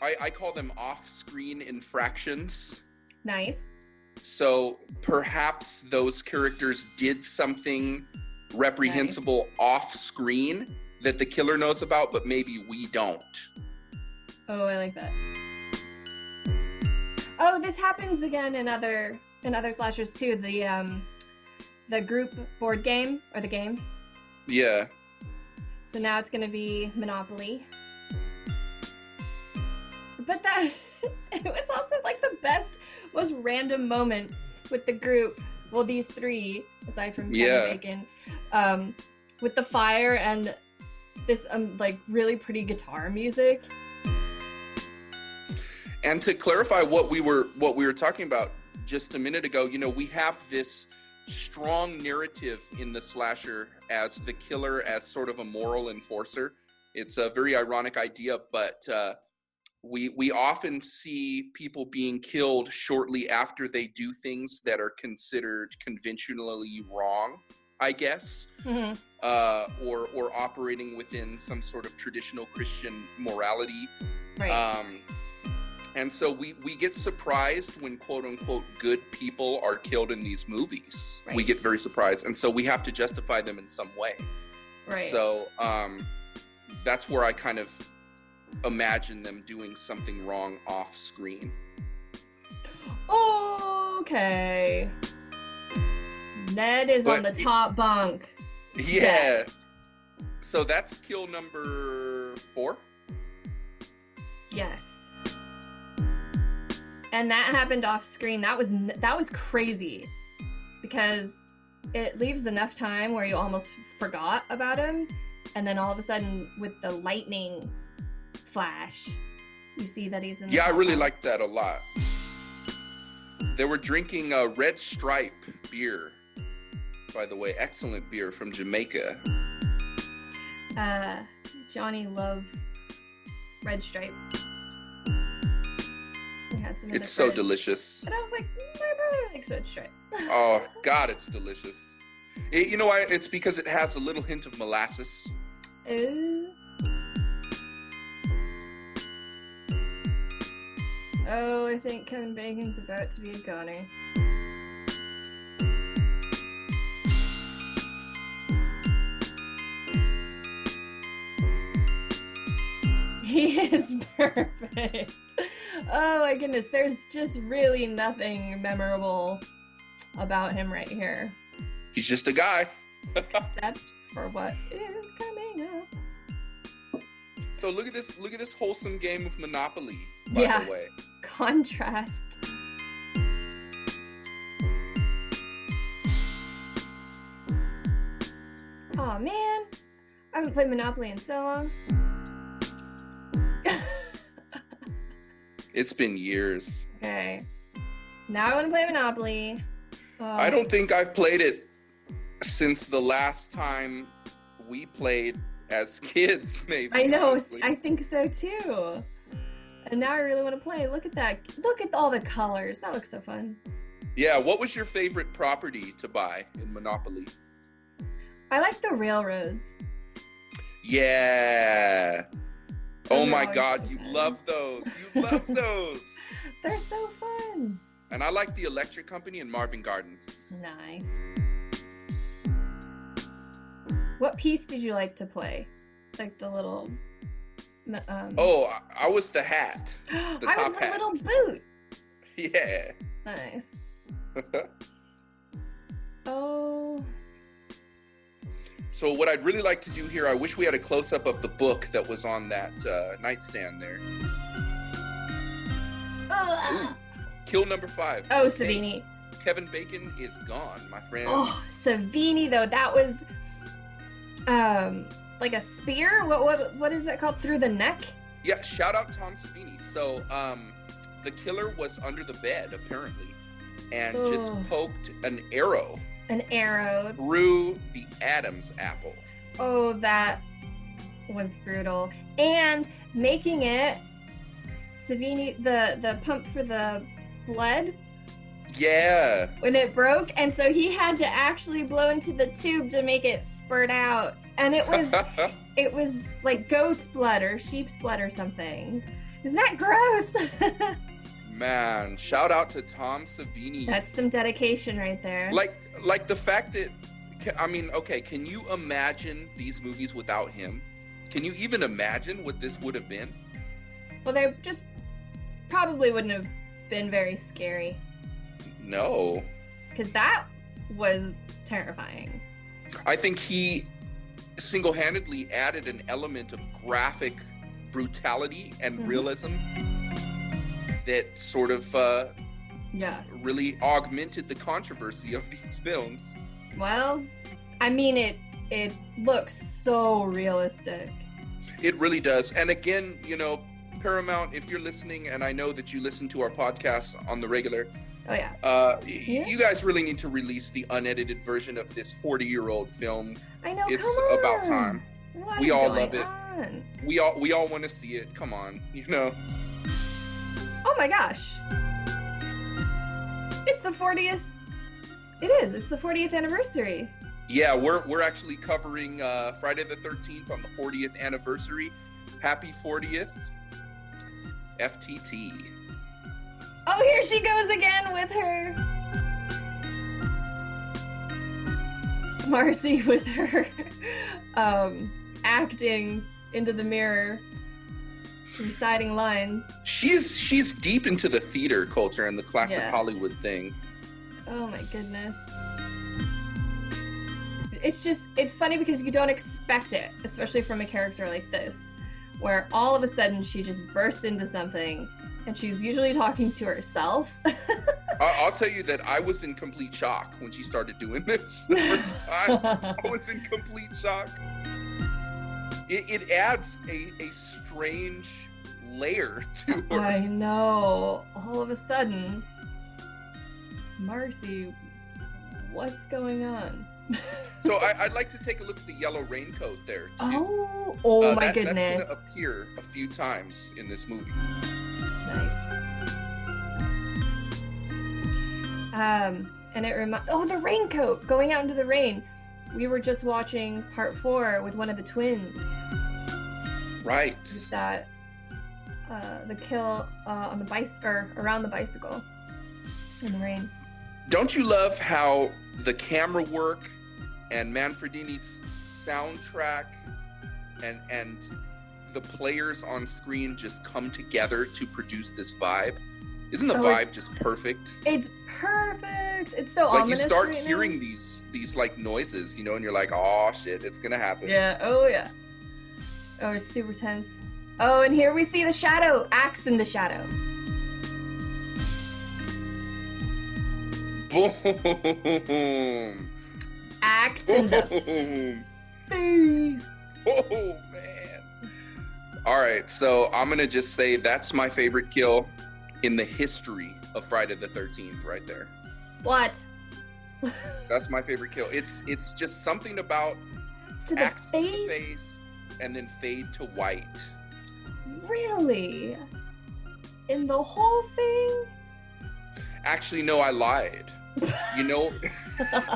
I, I call them off-screen infractions. nice. So perhaps those characters did something reprehensible off-screen that the killer knows about, but maybe we don't. Oh, I like that. Oh, this happens again in other in other slashers too. The um the group board game or the game. Yeah. So now it's gonna be Monopoly. But that [laughs] it was also like the best, most random moment with the group. Well, these three, aside from Kevin Yeah. Bacon, um, with the fire and this um like really pretty guitar music. And to clarify what we were what we were talking about just a minute ago, you know, we have this strong narrative in the slasher as the killer as sort of a moral enforcer. It's a very ironic idea, but uh, we we often see people being killed shortly after they do things that are considered conventionally wrong, I guess Mhm. uh, or or operating within some sort of traditional Christian morality. Right. Um, and so we we get surprised when quote unquote good people are killed in these movies. We get very surprised, and so we have to justify them in some way. right. So um, that's where I kind of imagine them doing something wrong off screen. Okay. Ned is on the But it- top bunk. Yeah. So that's kill number four. Yes. And that happened off screen. That was that was crazy because it leaves enough time where you almost forgot about him and then all of a sudden with the lightning flash you see that he's in the Yeah, I really liked that a lot. They were drinking a Red Stripe beer, by the way, excellent beer from Jamaica. uh Johnny loves Red Stripe. Had some It's so fridge. delicious. And I was like, my brother likes Red Stripe. Oh [laughs] God, it's delicious. It, you know why? It's because it has a little hint of molasses. Ooh. Oh, I think Kevin Bacon's about to be a goner. He is [laughs] perfect. Oh my goodness, there's just really nothing memorable about him right here, He's just a guy. except for what is coming up. So look at this. Look at this wholesome game of Monopoly. By Yeah. the way, Contrast. Oh man, I haven't played Monopoly in so long. It's been years. okay, now I want to play Monopoly. Oh, I don't think I've played it since the last time we played as [laughs] kids. Maybe. I know. honestly. I think so too. And now I really want to play. Look at that. Look at all the colors. That looks so fun. Yeah. What was your favorite property to buy in Monopoly? I like the railroads. Yeah. Oh my God, so you love those. You love [laughs] those. They're so fun. And I like the Electric Company and Marvin Gardens. Nice. What piece did you like to play? Like the little. Um... Oh, I, I was the hat. [gasps] the I was the hat. little boot. [laughs] Yeah. Nice. [laughs] Oh. So what I'd really like to do here, I wish we had a close up of the book that was on that uh, nightstand there. Ooh, kill number five. Oh, Okay, Savini. Kevin Bacon is gone, my friend. Oh, Savini though. That was um like a spear. What what what is that called? Through the neck? Yeah, shout out Tom Savini. So, um, the killer was under the bed apparently, and just poked an arrow An arrow. through the Adam's apple. Oh, that was brutal. And making it Savini the the pump for the blood Yeah. when it broke, and so he had to actually blow into the tube to make it spurt out, and it was [laughs] it was like goat's blood or sheep's blood or something. Isn't that gross? [laughs] Man, shout out to Tom Savini. That's some dedication right there. like like the fact that I mean, okay, can you imagine these movies without him? Can you even imagine what this would have been? well, they just probably wouldn't have been very scary No. because that was terrifying. I think he single-handedly added an element of graphic brutality and Mhm. realism that sort of uh, Yeah. really augmented the controversy of these films. Well, I mean it it looks so realistic. It really does. And again, you know, Paramount, if you're listening, and I know that you listen to our podcasts on the regular, Oh yeah. uh, Yeah. you guys really need to release the unedited version of this 40 year old film. I know. it's about time. What We is all going love it. on? We all we all want to see it. Come on, [laughs] you know. Oh my gosh. It's the 40th. It is. It's the 40th anniversary. Yeah, we're we're actually covering uh, Friday the 13th on the 40th anniversary. Happy 40th, FTT. Oh, here she goes again with her. Marcy with her [laughs] um, acting into the mirror, reciting lines. She's she's deep into the theater culture and the classic Yeah. Hollywood thing. Oh my goodness. It's just, it's funny because you don't expect it, especially from a character like this, where all of a sudden she just bursts into something and she's usually talking to herself. [laughs] I'll tell you that I was in complete shock when she started doing [laughs] this the first [laughs] time. I was in complete shock. It, it adds a, a strange layer [laughs] to her. I know. All of a sudden, Marcy, what's going on? [laughs] So I, I'd like to take a look at the yellow raincoat there too. oh, oh Uh, my that- goodness. That's going to appear a few times in this movie. Nice. Um, and it reminds. oh the raincoat going out into the rain. We were just watching part four with one of the twins. Right. That, uh, the kill uh, on the bicycle or around the bicycle in the rain. Don't you love how the camera work and Manfredini's soundtrack and and the players on screen just come together to produce this vibe? Isn't the Oh, vibe just perfect? It's perfect. It's so like you start right now. hearing these these like noises, you know, and you're like, "Oh shit, it's gonna happen." Yeah. Oh yeah. Oh, it's super tense. Oh, and here we see the shadow. Axe in the shadow. Boom. [laughs] Axe in the face. Oh man. All right, so I'm gonna just say that's my favorite kill in the history of Friday the 13th, right there. What? That's my favorite kill. It's it's just something about It's to the axe to the face. face and then fade to white. Really? In the whole thing? Actually, no, I lied. You know, [laughs]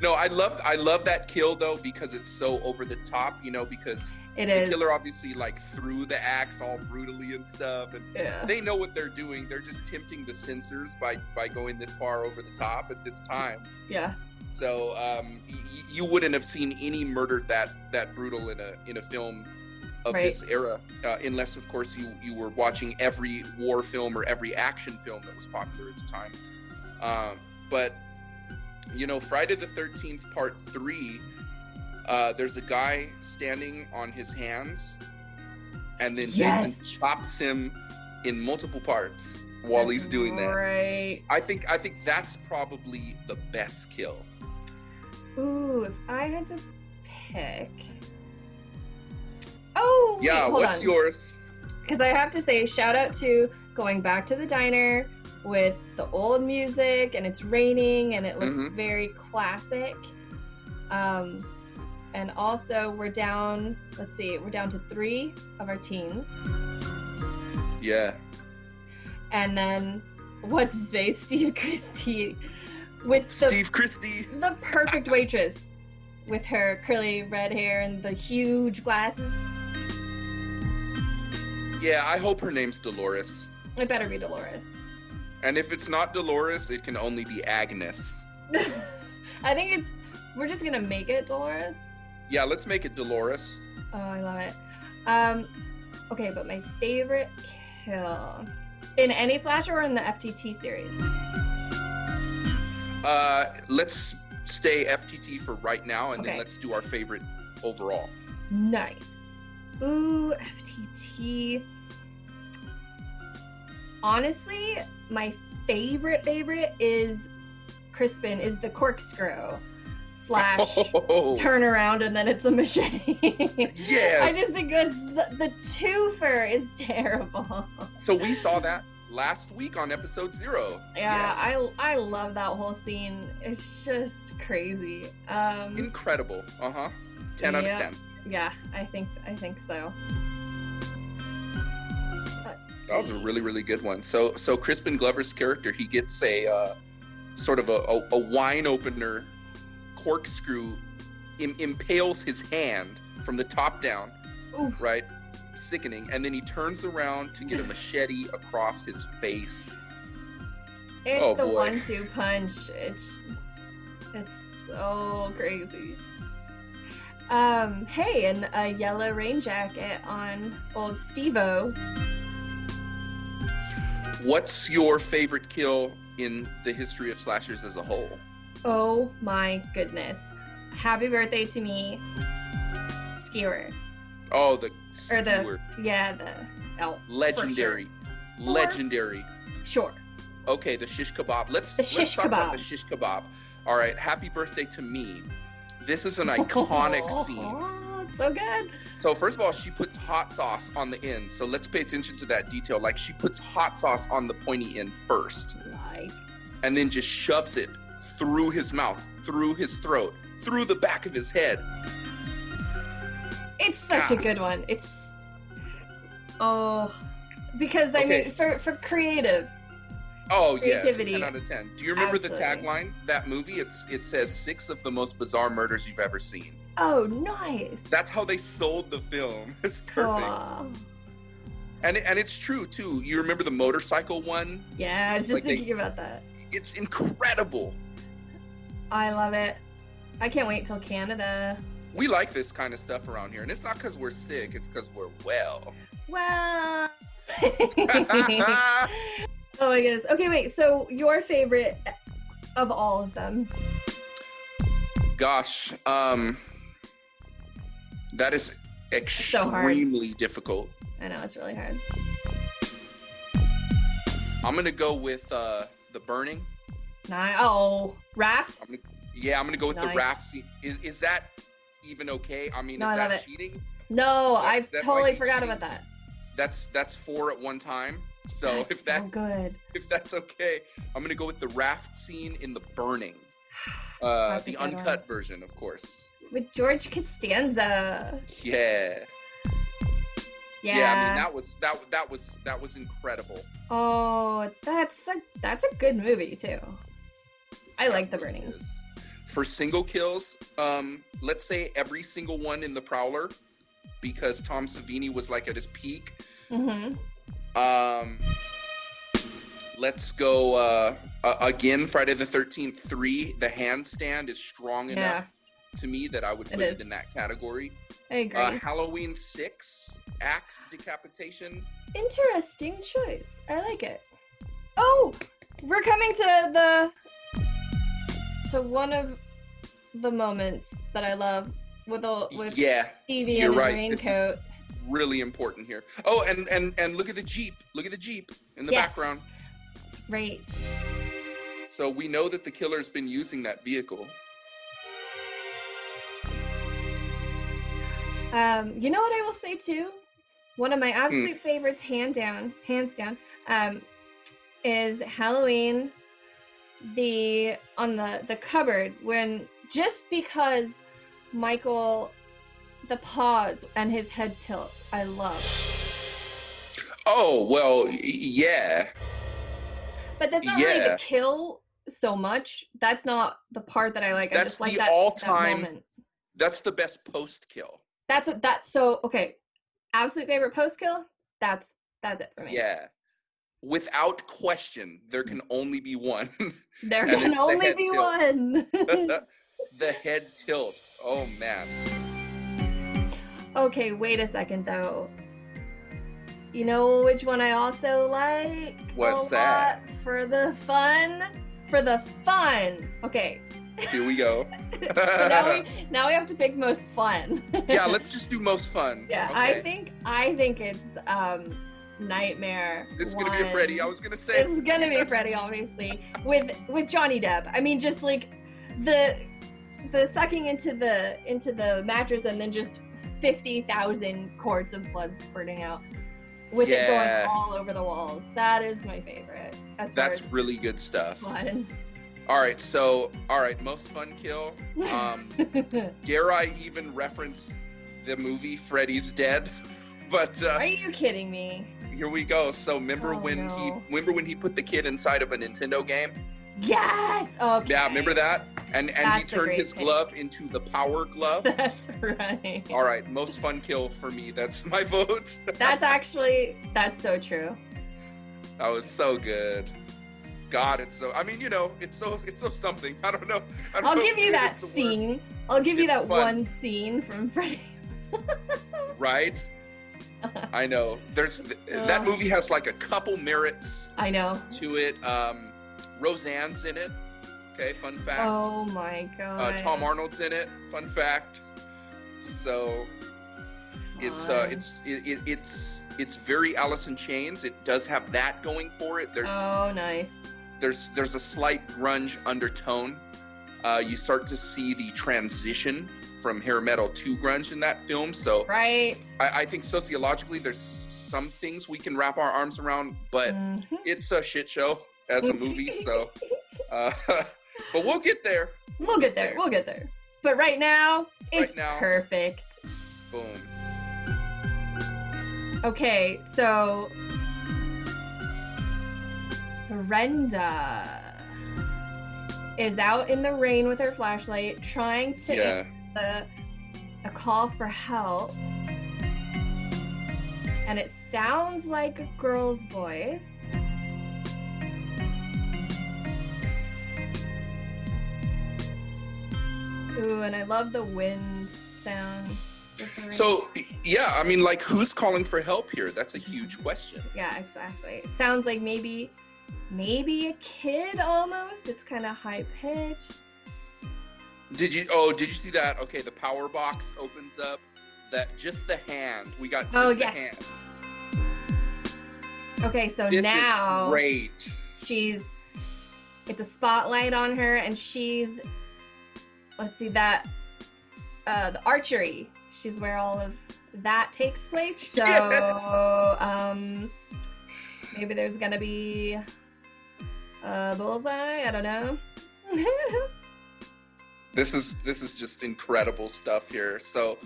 no, I love I love that kill though because it's so over the top. You know, because it the is. killer obviously like threw the axe all brutally and stuff, and Yeah. they know what they're doing. They're just tempting the censors by by going this far over the top at this time. Yeah. So um, y- you wouldn't have seen any murder that that brutal in a in a film of Right. this era, uh, unless of course you you were watching every war film or every action film that was popular at the time. Um, but you know, Friday the Thirteenth Part Three. Uh, there's a guy standing on his hands, and then Yes. Jason chops him in multiple parts while That's he's doing that. Right. I think I think that's probably the best kill. Ooh, if I had to pick. Oh, Yeah, wait, what's on. yours? Because I have to say, shout out to going back to the diner with the old music and it's raining and it looks Mhm. very classic. Um, and also, we're down, let's see, we're down to three of our teens. Yeah. And then what's his face, [laughs] Steve Christy, with the Steve Christy. the perfect waitress with her curly red hair and the huge glasses. Yeah, I hope her name's Dolores. It better be Dolores. And if it's not Dolores, it can only be Agnes. [laughs] I think it's. We're just gonna make it Dolores. Yeah, let's make it Dolores. Oh, I love it. Um, okay, but my favorite kill in any slasher or in the FTT series. Uh, let's stay FTT for right now, and then let's do our favorite overall. Nice. Ooh, FTT. Honestly, my favorite favorite is Crispin is the corkscrew slash Oh, turn around and then it's a machete. [laughs] yes. I just think that's the twofer is terrible. So we saw that last week on episode zero. Yeah, Yes. I I love that whole scene. It's just crazy. Um Incredible. Uh huh. 10 out of 10. yeah, I think I think so. That was a really, really good one. So, so Crispin Glover's character, he gets a uh, sort of a, a, a wine opener corkscrew, Im- impales his hand from the top down, Oof. right? Sickening. And then he turns around to get a [laughs] machete across his face. It's Oh, the boy. one-two punch. It's it's so crazy. Um, hey, and a yellow rain jacket on old Stevo. What's your favorite kill in the history of slashers as a whole? Oh my goodness. Happy birthday to me. Skewer. Oh, the Or the- Yeah, the legendary, legendary. Sure. Okay, the shish kebab. Let's The let's shish talk about kebab. the shish kebab. All right, happy birthday to me. This is an [laughs] iconic scene. So good. So first of all, she puts hot sauce on the end. So let's pay attention to that detail. Like she puts hot sauce on the pointy end first, Nice. and then just shoves it through his mouth, through his throat, through the back of his head. It's such a good one. It's oh because I Okay. mean for for creative. Oh yeah, Creativity. ten out of ten. Do you remember the tagline? That movie. It's it says six of the most bizarre murders you've ever seen. Oh, nice. That's how they sold the film. [laughs] It's perfect. Aw. And it, and it's true too. You remember the motorcycle one? Yeah, I was just Like they- thinking about that. It's incredible. I love it. I can't wait till Canada. We like this kind of stuff around here, and it's not because we're sick. It's because we're well. Well. [laughs] oh my goodness. Okay, wait. So your favorite of all of them? Gosh, um, that is so extremely difficult. I know it's really hard. I'm gonna go with uh, the burning. Nah. Oh, raft. I'm gonna, yeah, I'm gonna go with the raft scene. Is is that even okay? I mean, No, is I that it. cheating? No, That- I that totally forgot cheating. about that. That's that's four at one time. So That's if that so good. [laughs] if that's okay, I'm gonna go with the raft scene in the burning. [sighs] Uh, the good one. uncut version, of course. With George Costanza. Yeah. Yeah. I mean that was that that was that was incredible. oh, that's a that's a good movie too. I like the burning. is. For single kills, um, let's say every single one in the Prowler, because Tom Savini was like at his peak. hmm Um, let's go uh, uh, again. Friday the Thirteenth Three. The handstand is strong Yeah. enough to me that I would It put it, is. in that category. I agree. Uh, Halloween Six axe decapitation. Interesting choice. I like it. Oh, we're coming to the to one of the moments that I love with the with Yeah, Stevie and his right. Raincoat. really important here. Oh, and and and look at the jeep. Look at the jeep in the Yes. background. It's great. So we know that the killer's been using that vehicle. Um, you know what I will say too? One of my Hmm. absolute favorites, hand down, hands down, um, is Halloween. The on the the cupboard when just because Michael, the pause and his head tilt, I love. Oh well, yeah. But that's not really the kill so much. That's not the part that I like. I That's just like the that, that all-time- moment. That's the best post kill. That's a, that's so okay. Absolute favorite post kill. That's that's it for me. Yeah. Without question, there can only be one. [laughs] There can it's the only be tilt. one. [laughs] [laughs] the head tilt. Oh man. okay, wait a second though. You know which one I also like? What's that? For the fun. For the fun. Okay. Here we go. so now we now we have to pick most fun. yeah, let's just do most fun. Yeah, okay? I think I think it's um Nightmare. this is gonna be a Freddy. I was gonna say. This is gonna be a Freddy, obviously, with with Johnny Depp. I mean, just like the the sucking into the into the mattress and then just fifty thousand cords of blood spurting out, with it going all over the walls. That is my favorite. That's really good stuff. fun. All right, so all right, most fun kill. Um, [laughs] dare I even reference the movie Freddy's Dead? [laughs] But uh, Are you kidding me? Here we go. So remember Oh, when no. he remember when he put the kid inside of a Nintendo game? Yes. Okay. Yeah, remember that? And and he That's a turned his pick. glove into the power glove. [laughs] That's right. All right, most fun kill for me. That's my [laughs] vote. That's actually that's so true. that was so good. God, it's so. I mean, you know, it's so it's so something. I don't know. I don't I'll know give you that the word, scene. I'll give you It's that fun. one scene from Freddy. [laughs] right? [laughs] I know. There's that movie has like a couple merits I know. to it. Um, Roseanne's in it. Okay, fun fact. Oh my god. uh, Tom Arnold's in it. Fun fact. So it's uh, it's it, it, it's it's very Alice in Chains. It does have that going for it. There's Oh nice. there's there's a slight grunge undertone. Uh, you start to see the transition from hair metal to grunge in that film. So Right. I, I think sociologically, there's some things we can wrap our arms around, but Mhm. it's a shit show as a movie. So, [laughs] uh, [laughs] but we'll get there. We'll get there. We'll get there. But right now, it's Right now. perfect. Boom. Okay, so Brenda is out in the rain with her flashlight trying to Yeah. the, a call for help. And it sounds like a girl's voice. Ooh, and I love the wind sound. with the rain. So, yeah, I mean, like, who's calling for help here? That's a huge question. Yeah, exactly. It sounds like maybe maybe a kid almost. It's kind of high pitched. Did you? Oh, did you see that? Okay, the power box opens up. That just the hand. We got just Oh, the hand. Okay, so This now is great. she's it's a spotlight on her and she's let's see that uh the archery. She's where all of that takes place. So [laughs] Yes. um maybe there's gonna be a bullseye, I don't know. [laughs] this is this is just incredible stuff here. So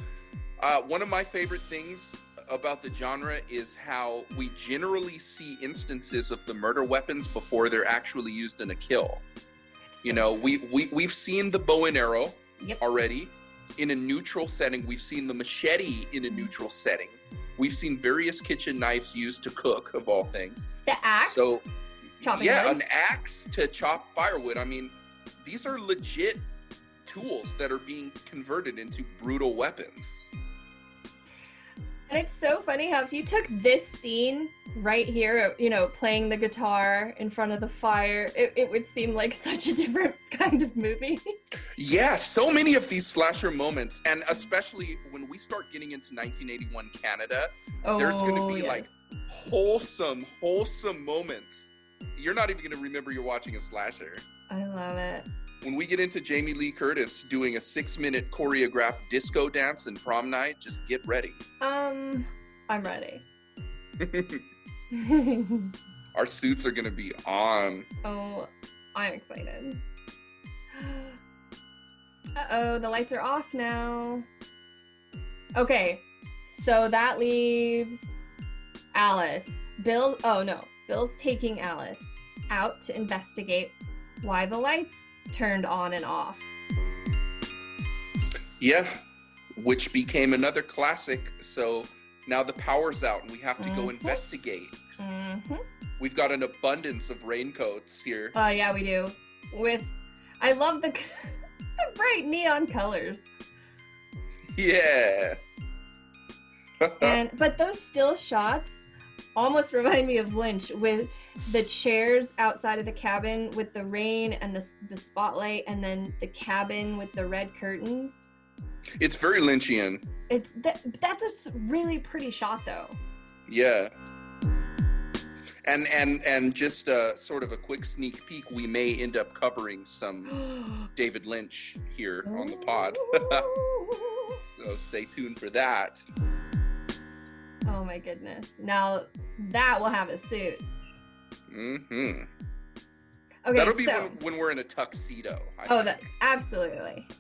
uh, one of my favorite things about the genre is how we generally see instances of the murder weapons before they're actually used in a kill. You know we, we we've seen the bow and arrow Yep. already in a neutral setting. We've seen the machete in a neutral setting. We've seen various kitchen knives used to cook of all things. The axe. so Chopping yeah, wood? an axe to chop firewood. I mean, these are legit tools that are being converted into brutal weapons. And it's so funny how if you took this scene right here, you know, playing the guitar in front of the fire, it, it would seem like [laughs] such a different kind of movie. Yeah, so many of these slasher moments, and especially when we start getting into 1981 Canada, oh, There's gonna be, oh, yes. like, wholesome, wholesome moments. You're not even gonna remember you're watching a slasher. I love it. When we get into Jamie Lee Curtis doing a six minute choreographed disco dance in prom night, just get ready. Um, I'm ready. [laughs] [laughs] Our suits are gonna be on. oh, I'm excited. Uh oh, the lights are off now. Okay, so that leaves Alice. Bill, oh no, Bill's taking Alice. out to investigate why the lights turned on and off. Yeah, which became another classic. So now the power's out and we have to go Mhm. investigate. hmm We've got an abundance of raincoats here. Oh yeah, we do. With, I love the, [laughs] the bright neon colors. Yeah. [laughs] And but those still shots almost remind me of Lynch with the chairs outside of the cabin with the rain and the the spotlight, and then the cabin with the red curtains. it's very Lynchian. It's that, that's a really pretty shot though. Yeah. And and and just uh, sort of a quick sneak peek, we may end up covering some [gasps] David Lynch here on the pod. [laughs] so stay tuned for that. Oh my goodness! Now that will have a suit. Mm-hmm. Okay, That'll be so when, when we're in a tuxedo. I oh, think. that absolutely. [laughs]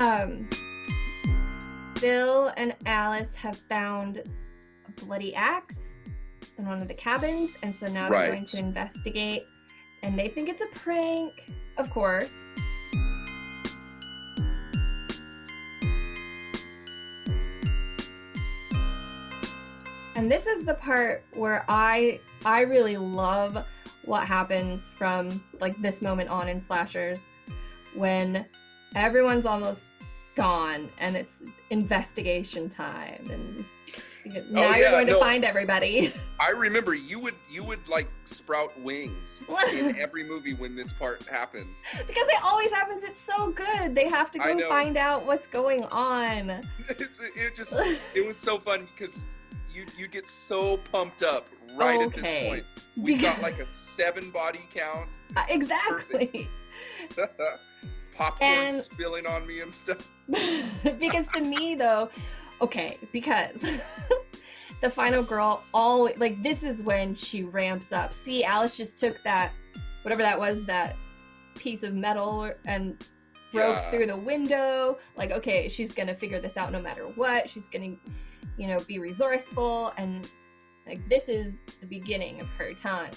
Um, Bill and Alice have found a bloody axe in one of the cabins, and so now they're going to investigate. And they think it's a prank, of course. And this is the part where I I really love what happens from like this moment on in slashers when everyone's almost gone and it's investigation time and now Oh, you're yeah, going to no. find everybody. I remember you would you would like sprout wings in [laughs] every movie when this part happens. because it always happens it's so good. They have to go find out what's going on. [laughs] It's, it just it was so fun because you you get so pumped up right at this point. We've got like a seven body count, [laughs] Uh, exactly. [laughs] popcorn And- spilling on me and stuff. [laughs] because to me though okay because the final girl all like this is when she ramps up see alice just took that whatever that was that piece of metal and broke Yeah. through the window like okay she's gonna figure this out no matter what she's gonna you know be resourceful and like this is the beginning of her time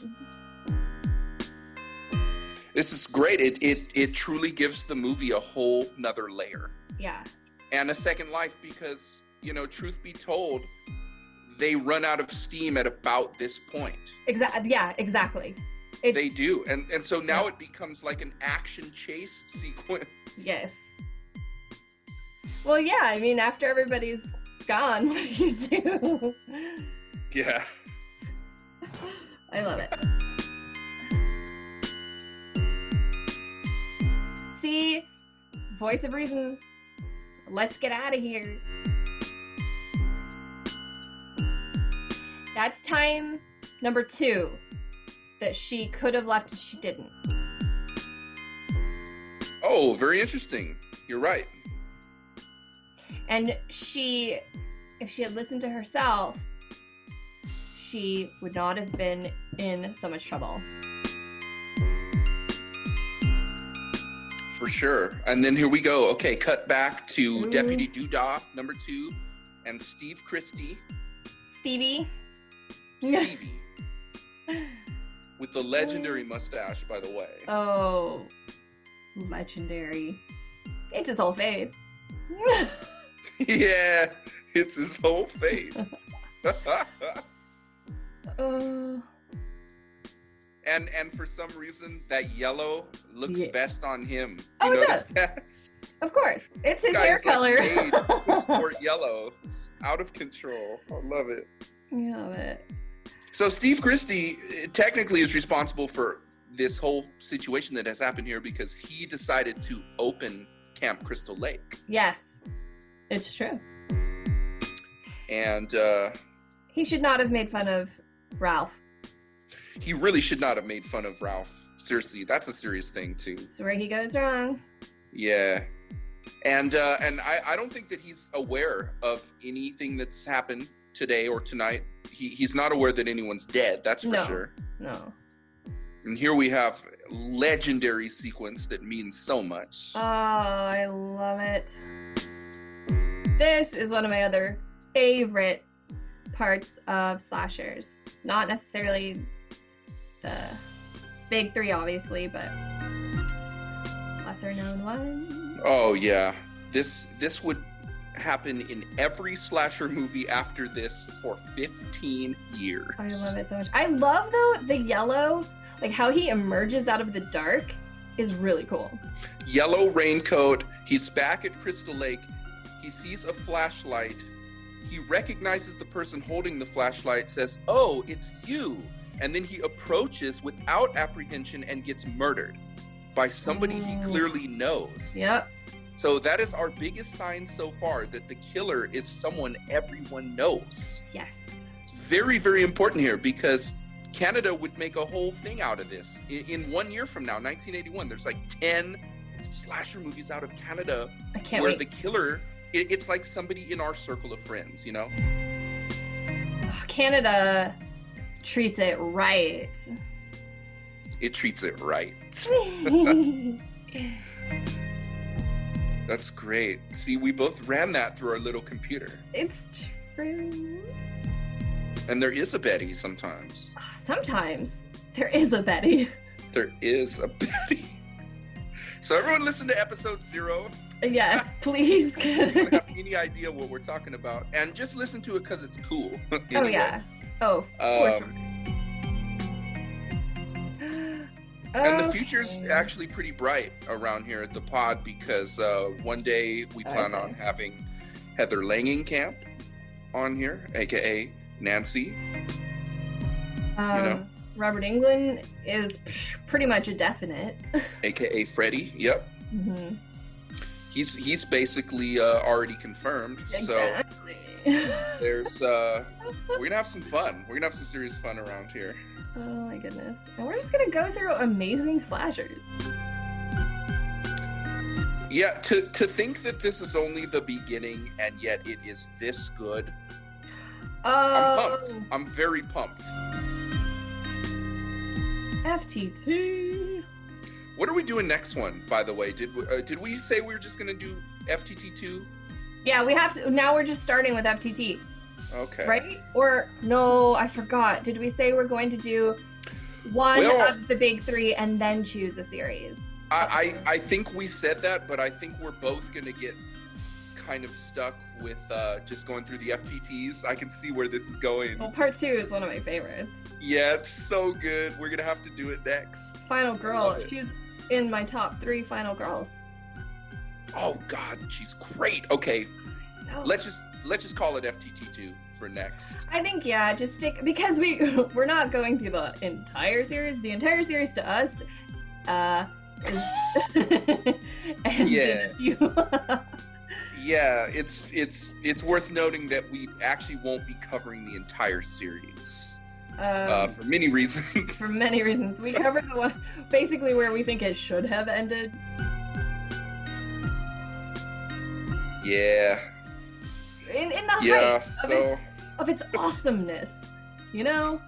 This is great. It it it truly gives the movie a whole nother layer yeah and a second life because you know, truth be told, they run out of steam at about this point. exactly yeah exactly it's They do, and and so now it becomes like an action chase [laughs] sequence. Yes. Well, yeah, I mean, after everybody's gone, [laughs] what do you do? Yeah. I love it. See, voice of reason. Let's get out of here. That's time number two that she could have left and she didn't. Oh, very interesting. You're right. And she, if she had listened to herself, she would not have been in so much trouble. For sure. And then here we go. Okay, cut back to Ooh. Deputy Doodah, number two, and Steve Christy, Stevie, Stevie, [laughs] with the legendary mustache, by the way. oh, legendary. It's his whole face. [laughs] [laughs] yeah, it's his whole face. Oh, [laughs] and and for some reason, that yellow looks Yeah. best on him. Oh, you it notice does. that? of course, it's his hair like, color. made [laughs] to sport yellow. It's out of control. I love it. I love it. So Steve Christy uh, technically is responsible for this whole situation that has happened here because he decided to open Camp Crystal Lake, yes, it's true. and uh, He should not have made fun of Ralph. he really should not have made fun of Ralph. Seriously, that's a serious thing too. That's where he goes wrong. Yeah, and uh, and I, I don't think that he's aware of anything that's happened today or tonight. He, he's not aware that anyone's dead. That's for No. sure. No. And here we have legendary sequence that means so much. Oh, I love it. This is one of my other favorite parts of slashers. Not necessarily the big three, obviously, but lesser known ones. Oh yeah, this this would happen in every slasher movie after this for 15 years. I love it so much. I love though the yellow, like how he emerges out of the dark is really cool. Yellow raincoat. He's back at Crystal Lake. He sees a flashlight. He recognizes the person holding the flashlight, says, Oh, it's you. And then he approaches without apprehension and gets murdered by somebody he Oh. clearly knows. Yep. So that is our biggest sign so far that the killer is someone everyone knows. Yes. It's very, very important here because Canada would make a whole thing out of this. In, in one year from now, 1981, there's like 10 slasher movies out of Canada where wait. the killer, it, it's like somebody in our circle of friends, you know? Canada treats it right. It treats it right. [laughs] That's great. See, we both ran that through our little computer. it's true. And there is a Betty sometimes. Sometimes there is a Betty. There is a Betty. [laughs] So everyone listen to episode zero. Yes, please. [laughs] You don't have [laughs] any idea what we're talking about, and just listen to it because it's cool. [laughs] oh Anyway. yeah. Oh, Um. [gasps] And the Okay. future's actually pretty bright around here at the pod because uh, one day we plan on having Heather Langenkamp on here, aka Nancy. Um, know. Robert Englund is pretty much a definite. aka Freddie. Yep, Mhm. He's he's basically uh, already confirmed. So there's uh, [laughs] we're gonna have some fun. We're gonna have some serious fun around here. oh my goodness. And we're just gonna go through amazing slashers. Yeah, to to think that this is only the beginning and yet it is this good. I'm Oh, pumped. I'm very pumped. FTT. What are we doing next one? By the way, did we, uh, did we say we were just gonna do FTT two? Yeah, we have to. Now we're just starting with FTT, Okay. right? Or no, I forgot. Did we say we're going to do one Well- of the big three and then choose a series? I, I I think we said that, but I think we're both gonna get kind of stuck with uh, just going through the FTTs. I can see where this is going. Well, part two is one of my favorites. Yeah, it's so good. We're gonna have to do it next. Final Girl. She's in my top three Final Girls. Oh God, she's great. Okay, let's just let's just call it FTT two for next. I think yeah, just stick because we [laughs] we're not going through the entire series. The entire series to us, uh, [laughs] ends Yeah. [laughs] Yeah, it's it's it's worth noting that we actually won't be covering the entire series uh, um, for many reasons. [laughs] for many reasons, we covered the one basically where we think it should have ended. Yeah, In in the yeah. height of, its, of its awesomeness, you know.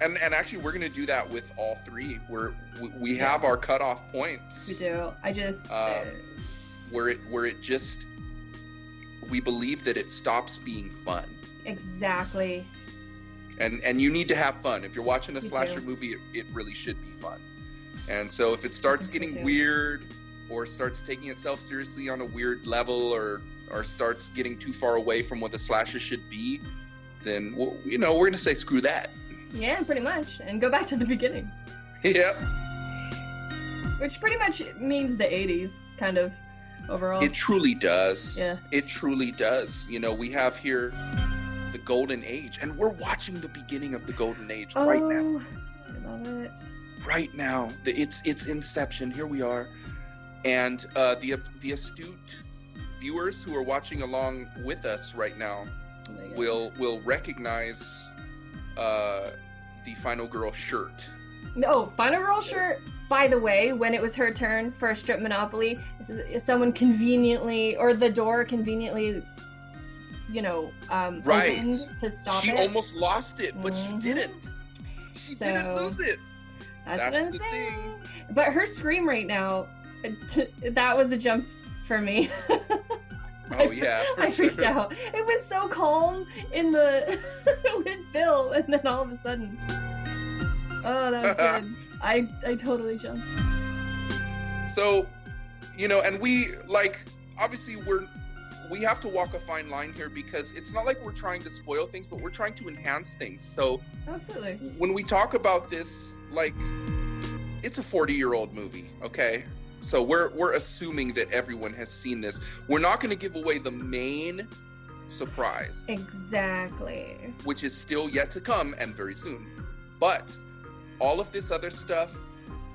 and and actually, we're gonna do that with all three. We're we, we have our cutoff points. We do. I just Um, where it where it just we believe that it stops being fun. exactly. And and you need to have fun. If you're watching a slasher movie it, it really should be fun. And so if it starts think so, getting weird or starts taking itself seriously on a weird level or or starts getting too far away from what the slasher should be then well, you know we're gonna say screw that. Yeah, pretty much, and go back to the beginning. [laughs] yep. Which pretty much means the 80s, kind of, overall. it truly does. Yeah. it truly does. You know we have here the golden age and we're watching the beginning of the golden age oh, right now I love it. right now. The- It's it's Inception. Here we are, and uh, the the astute viewers who are watching along with us right now Oh will will recognize uh, the final girl shirt. No, Final Girl shirt. By the way, when it was her turn for a strip monopoly, someone conveniently, or the door conveniently, you know, um, Right. to stop she it. almost lost it, but she Mhm. didn't. She didn't lose it. That's, that's what I'm saying. But her scream right now, t- that was a jump for me. [laughs] Oh yeah, I freaked sure. out. It was so calm in the [laughs] with Bill, and then all of a sudden, oh, that was good. [laughs] I I totally jumped. So, you know, and we like obviously we're we have to walk a fine line here because it's not like we're trying to spoil things, but we're trying to enhance things. So Absolutely. when we talk about this, like it's a 40 year old movie, okay? So we're we're assuming that everyone has seen this. We're not going to give away the main surprise, Exactly. which is still yet to come and very soon. But all of this other stuff,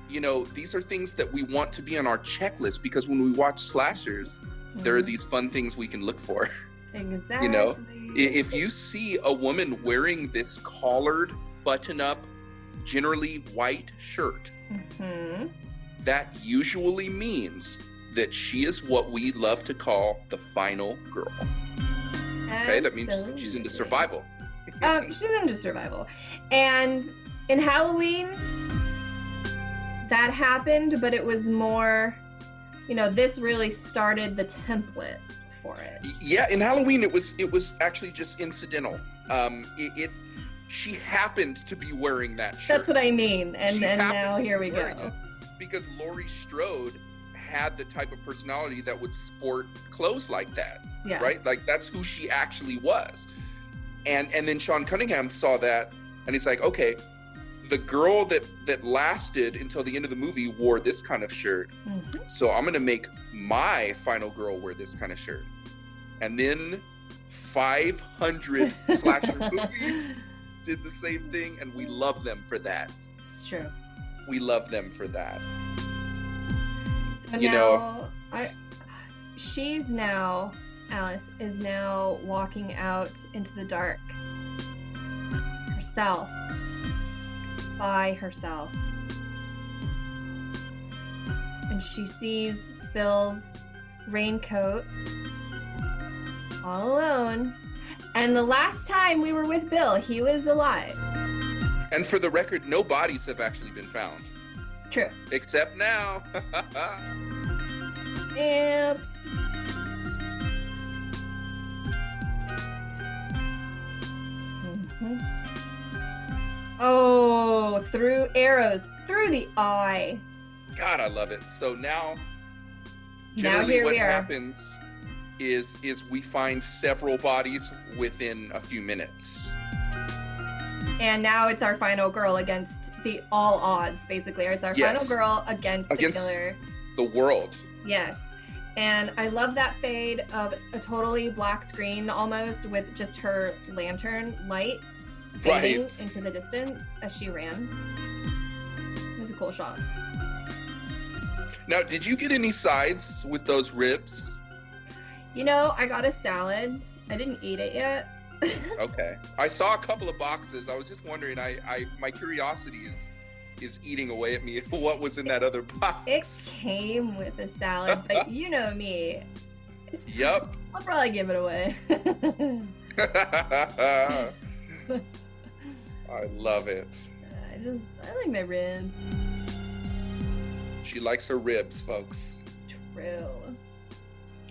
you know, these are things that we want to be on our checklist because when we watch slashers, there are these fun things we can look for. exactly. [laughs] You know, If you see a woman wearing this collared, button up, generally white shirt, hmm that usually means that she is what we love to call the final girl. Okay, that means she's into survival. [laughs] Um, she's into survival, and in Halloween, that happened, but it was more, you know, this really started the template for it. Yeah, in Halloween it was it was actually just incidental. Um, it, it she happened to be wearing that shirt. That's what I mean, and She and now here we go. because Laurie Strode had the type of personality that would sport clothes like that. Yeah. right? Like that's who she actually was. And and then Sean Cunningham saw that and he's like, okay, the girl that that lasted until the end of the movie wore this kind of shirt. Mhm. So I'm gonna make my final girl wear this kind of shirt. And then 500 [laughs] slasher movies did the same thing, and we love them for that. It's true. We love them for that. So You now, know- I, she's now Alice is now walking out into the dark herself by herself, and she sees Bill's raincoat all alone. And the last time we were with Bill, he was alive. And for the record, no bodies have actually been found. True. Except now. [laughs] Oops. Oh, through arrows, through the eye. God, I love it. So now, Now generally, here what we are. happens is is we find several bodies within a few minutes. And now it's our final girl against the all odds, basically. It's our Yes. final girl against, Against- the killer. The world. Yes. And I love that fade of a totally black screen almost with just her lantern light fading Right. into the distance as she ran. It was a cool shot. Now, did you get any sides with those ribs? You know, I got a salad. I didn't eat it yet. [laughs] Okay. I saw a couple of boxes. I was just wondering. I, I my curiosity is is eating away at me. [laughs] What was in that other box? It came with a salad, but [laughs] you know me. It's, Yep. I'll probably give it away. I love it. I just, I like my ribs. She likes her ribs, folks. It's true.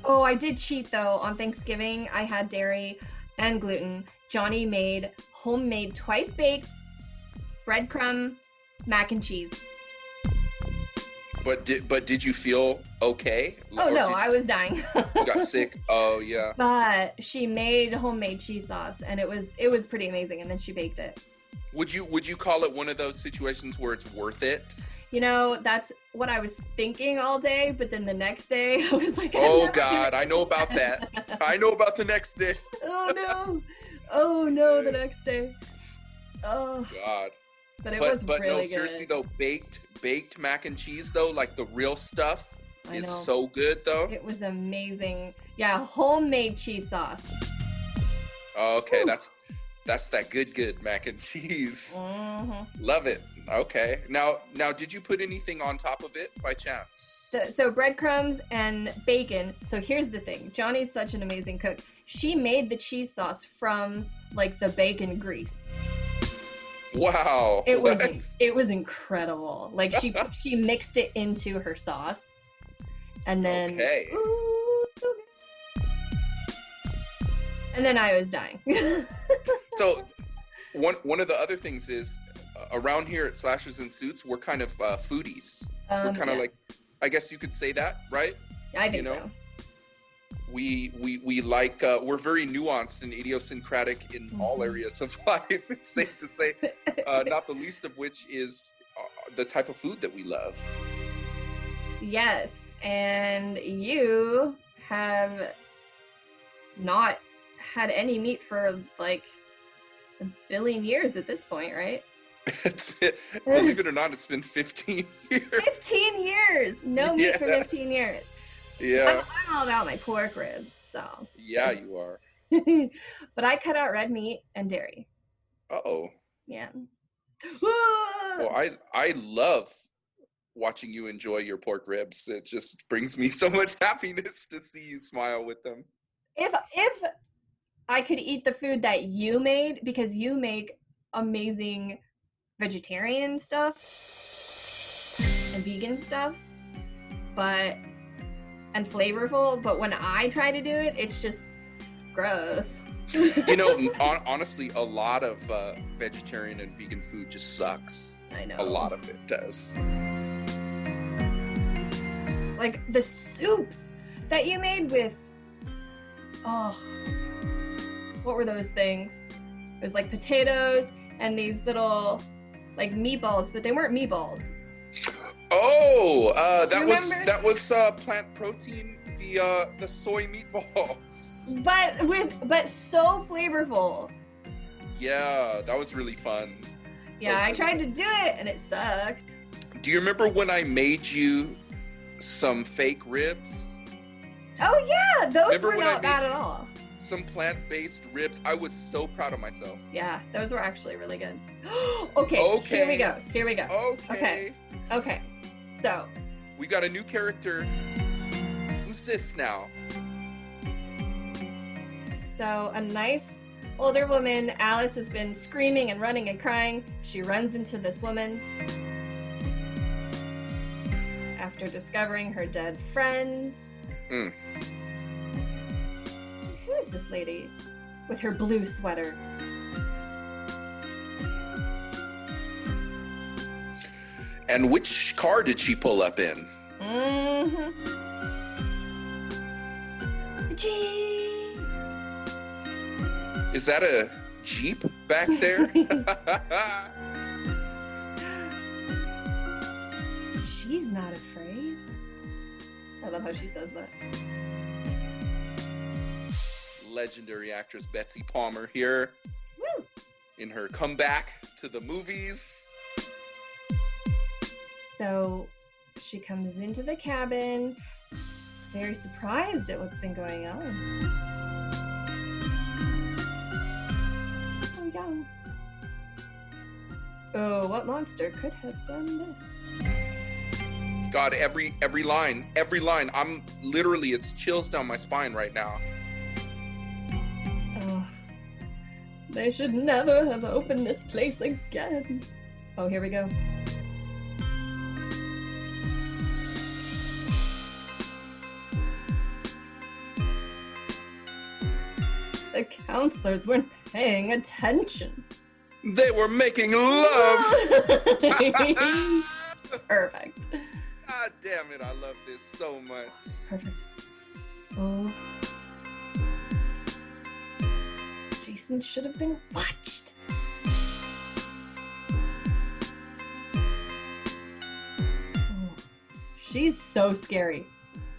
Oh, I did cheat though. On Thanksgiving, I had dairy and gluten. Johnny made homemade twice baked breadcrumb mac and cheese. But did but did you feel okay? Oh Or no, I was dying. you got sick. [laughs] Oh yeah. but she made homemade cheese sauce and it was it was pretty amazing and then she baked it. Would you would you call it one of those situations where it's worth it? You know, that's what I was thinking all day, but then the next day [laughs] I was like, Oh God, I know about that. I know about the next day. [laughs] oh no. Oh no, the next day. Oh, God. but it but was but really no, good. seriously though, baked baked mac and cheese though, like the real stuff, I is know. so good though. It was amazing. Yeah, homemade cheese sauce. Okay, Whew. that's that's that good good mac and cheese. hmm Love it. Okay. Now now did you put anything on top of it by chance? So, so breadcrumbs and bacon. So here's the thing: Johnny's such an amazing cook. She made the cheese sauce from like the bacon grease. Wow. It was it was incredible. Like she [laughs] she mixed it into her sauce, and then Okay. Ooh, And then I was dying. So [laughs] one one of the other things is uh, around here at Slashes and Suits, we're kind of uh, foodies. um, we're kinda like- I guess you could say that, right? I think you know, so. We we we like uh, we're very nuanced and idiosyncratic in all Mhm. areas of [laughs] life. It's safe to say, uh, [laughs] not the least of which is uh, the type of food that we love. Yes, and you have not had any meat for like a billion years at this point, right? [laughs] It's been, believe it or not, it's been 15 [laughs] years. 15 years! No meat for 15 years. I'm, Yeah, I'm all about my pork ribs, so. yeah, you are. [laughs] but I cut out red meat and dairy. Uh oh. Yeah. Well, I I love watching you enjoy your pork ribs. It just brings me so much happiness to see you smile with them. if if I could eat the food that you made because you make amazing vegetarian stuff and vegan stuff, but and flavorful, but when I try to do it, it's just gross. You know, [laughs] on, honestly, a lot of uh, vegetarian and vegan food just sucks. I know. A lot of it does. like the soups that you made with oh what were those things it was like potatoes and these little like meatballs but they weren't meatballs Oh, uh, that was that was uh, plant protein. The uh, the soy meatballs. [laughs] but with but so flavorful Yeah, that was really fun. yeah Those i tried to do it and it sucked Do you remember when I made you some fake ribs? oh yeah those Remember were not bad you- at all Some plant-based ribs. I was so proud of myself. yeah those were actually really good [gasps] okay, here we go here we go Okay. Okay. okay so We got a new character. Who's this now? So, a nice older woman, Alice, has been screaming and running and crying. She runs into this woman. After discovering her dead friend. Mm. Is this lady with her blue sweater? And which car did she pull up in? Mm-hmm. Gee. Is that a Jeep back there? [laughs] [laughs] She's not afraid. I love how she says that. Legendary actress Betsy Palmer here Woo! in her comeback to the movies. So she comes into the cabin, very surprised at what's been going on. So young. Oh, what monster could have done this? God, every every line, every line. I'm literally it's chills down my spine right now. They should never have opened this place again. Oh, here we go. The counselors weren't paying attention. They were making love. [laughs] Perfect. God damn it, I love this so much. Perfect. Oh. Jason should have been watched. She's so scary.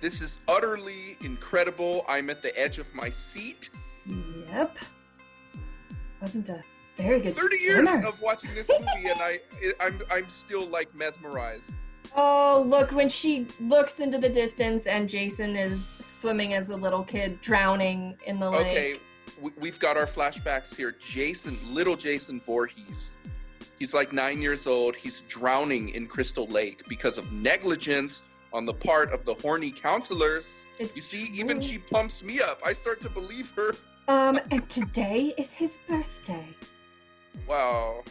This is utterly incredible. I'm at the edge of my seat. Yep. Wasn't a very good 30 years of watching this [laughs] movie and I I'm I'm still like mesmerized. Oh, look, when she looks into the distance and Jason is swimming as a little kid, drowning in the lake. Okay, we've got our flashbacks here. Jason, little Jason Voorhees. He's like nine years old. He's drowning in Crystal Lake because of negligence on the part of the horny counselors. It's You see, even she pumps me up. I start to believe her. Um, and today is his birthday. Wow.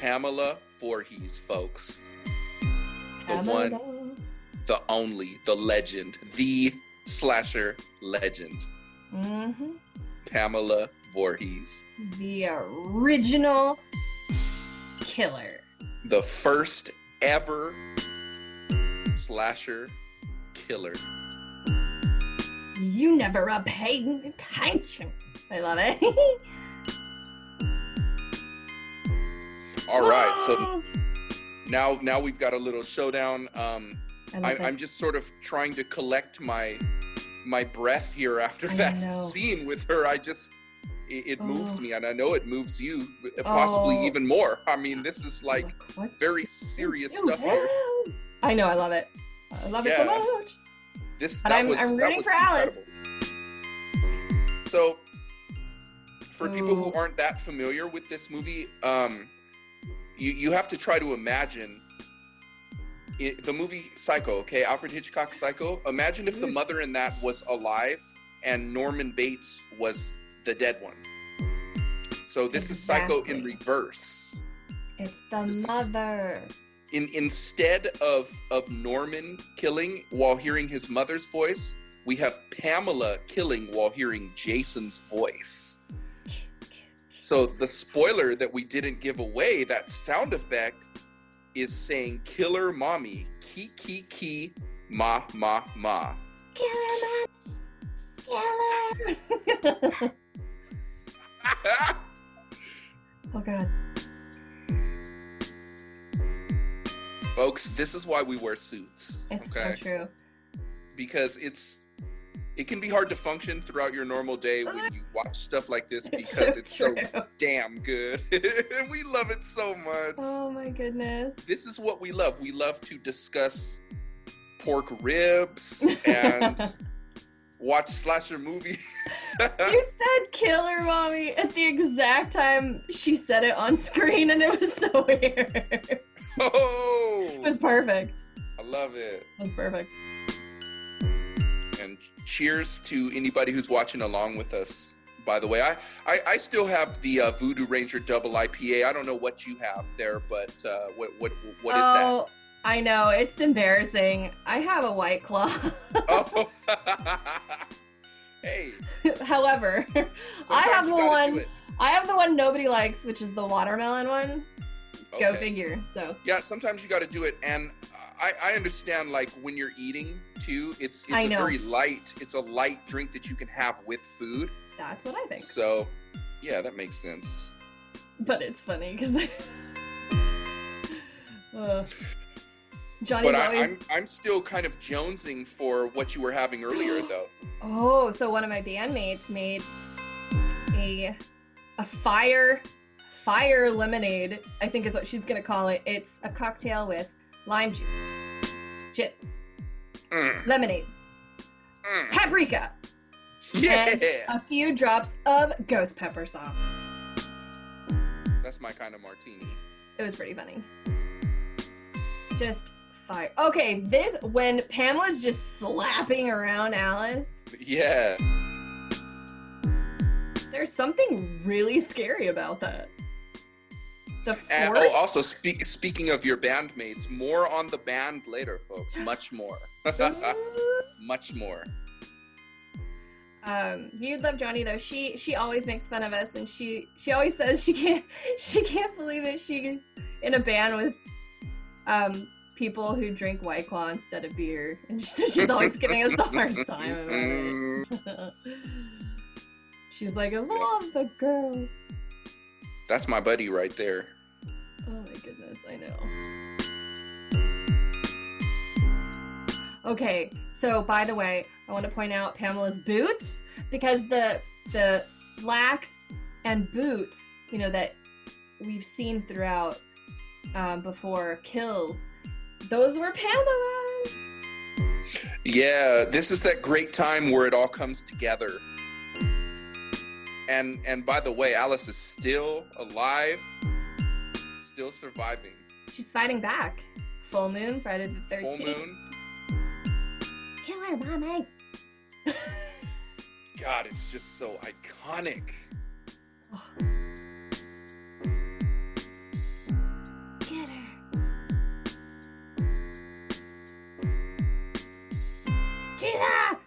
Pamela Voorhees, folks. The one, the only, the legend, the slasher legend, hmm Pamela Voorhees, The original killer. the first ever slasher killer. You never are paying attention. I love it. All right, so [laughs] now now we've got a little showdown. Um, I love I, this. I'm just sort of trying to collect my my breath here after I that know. [laughs] scene with her. I just it, it moves Oh. me, and I know it moves you, possibly Oh. even more. I mean, this is like what very serious stuff here. I know, I love it. I love it so much. This But that I'm- was, I'm that rooting was for Alice. incredible. So, for people who aren't that familiar with this movie, um, you you have to try to imagine it, the movie Psycho. Okay, Alfred Hitchcock Psycho. Imagine if the Mm. mother in that was alive and Norman Bates was the dead one. So this is Psycho in reverse. It's the This is- mother. in instead of of Norman killing while hearing his mother's voice, we have Pamela killing while hearing Jason's voice. So the spoiler that we didn't give away, that sound effect, is saying "Killer Mommy, ki ki ki, ma ma ma." Killer man. Killer. oh god. Folks, this is why we wear suits. It's okay, so true. because it's it can be hard to function throughout your normal day when you [laughs] watch stuff like this because it's so true. damn good. [laughs] we love it so much. Oh my goodness. This is what we love. We love to discuss pork ribs [laughs] and watch slasher movies. You said killer mommy at the exact time she said it on screen and it was so weird. Oh. It was perfect. I love it. It was perfect. Cheers to anybody who's watching along with us. By the way, I I, I still have the uh, Voodoo Ranger Double IPA. I don't know what you have there, but uh, what what what is that? oh, I know. It's embarrassing. I have a white claw. Oh, [laughs] [laughs] hey, However, I have the one. I have the one nobody likes, which is the watermelon one. Go figure. So Yeah, sometimes you got to do it, and I, I understand like when you're eating too. It's it's I a know. very light. It's a light drink that you can have with food. that's what I think. So, yeah, that makes sense. But it's funny because uh, [laughs] Johnny's But I, always. I'm I'm still kind of jonesing for what you were having earlier, [gasps] though. Oh, so one of my bandmates made a a fire fire lemonade. I think is what she's gonna call it. It's a cocktail with lime juice, gin, Mm, lemonade, mm. paprika, Yeah, a few drops of ghost pepper sauce. that's my kind of martini. It was pretty funny. Just fire. Okay, this when Pamela's just slapping around Alice. Yeah, There's something really scary about that. The and force. oh, also speak, speaking of your bandmates, more on the band later, folks. Much more, [laughs] much more. um, you'd love Johnny though. She she always makes fun of us, and she she always says she can't [laughs] she can't believe that she's in a band with um people who drink White Claw instead of beer, and [laughs] so she's always giving us a hard time about it. she's like, I love the girls. That's my buddy right there. Oh my goodness, I know. Okay, so by the way, I want to point out Pamela's boots because the the slacks and boots, you know, that we've seen throughout um, before kills, those were Pamela's. Yeah, this is that great time where it all comes together. And and by the way, Alice is still alive, still surviving. She's fighting back. Full moon, Friday the thirteenth. Full 13th. moon. Kill her, mommy. Eh? [laughs] God, it's just so iconic. Get her. Jesus!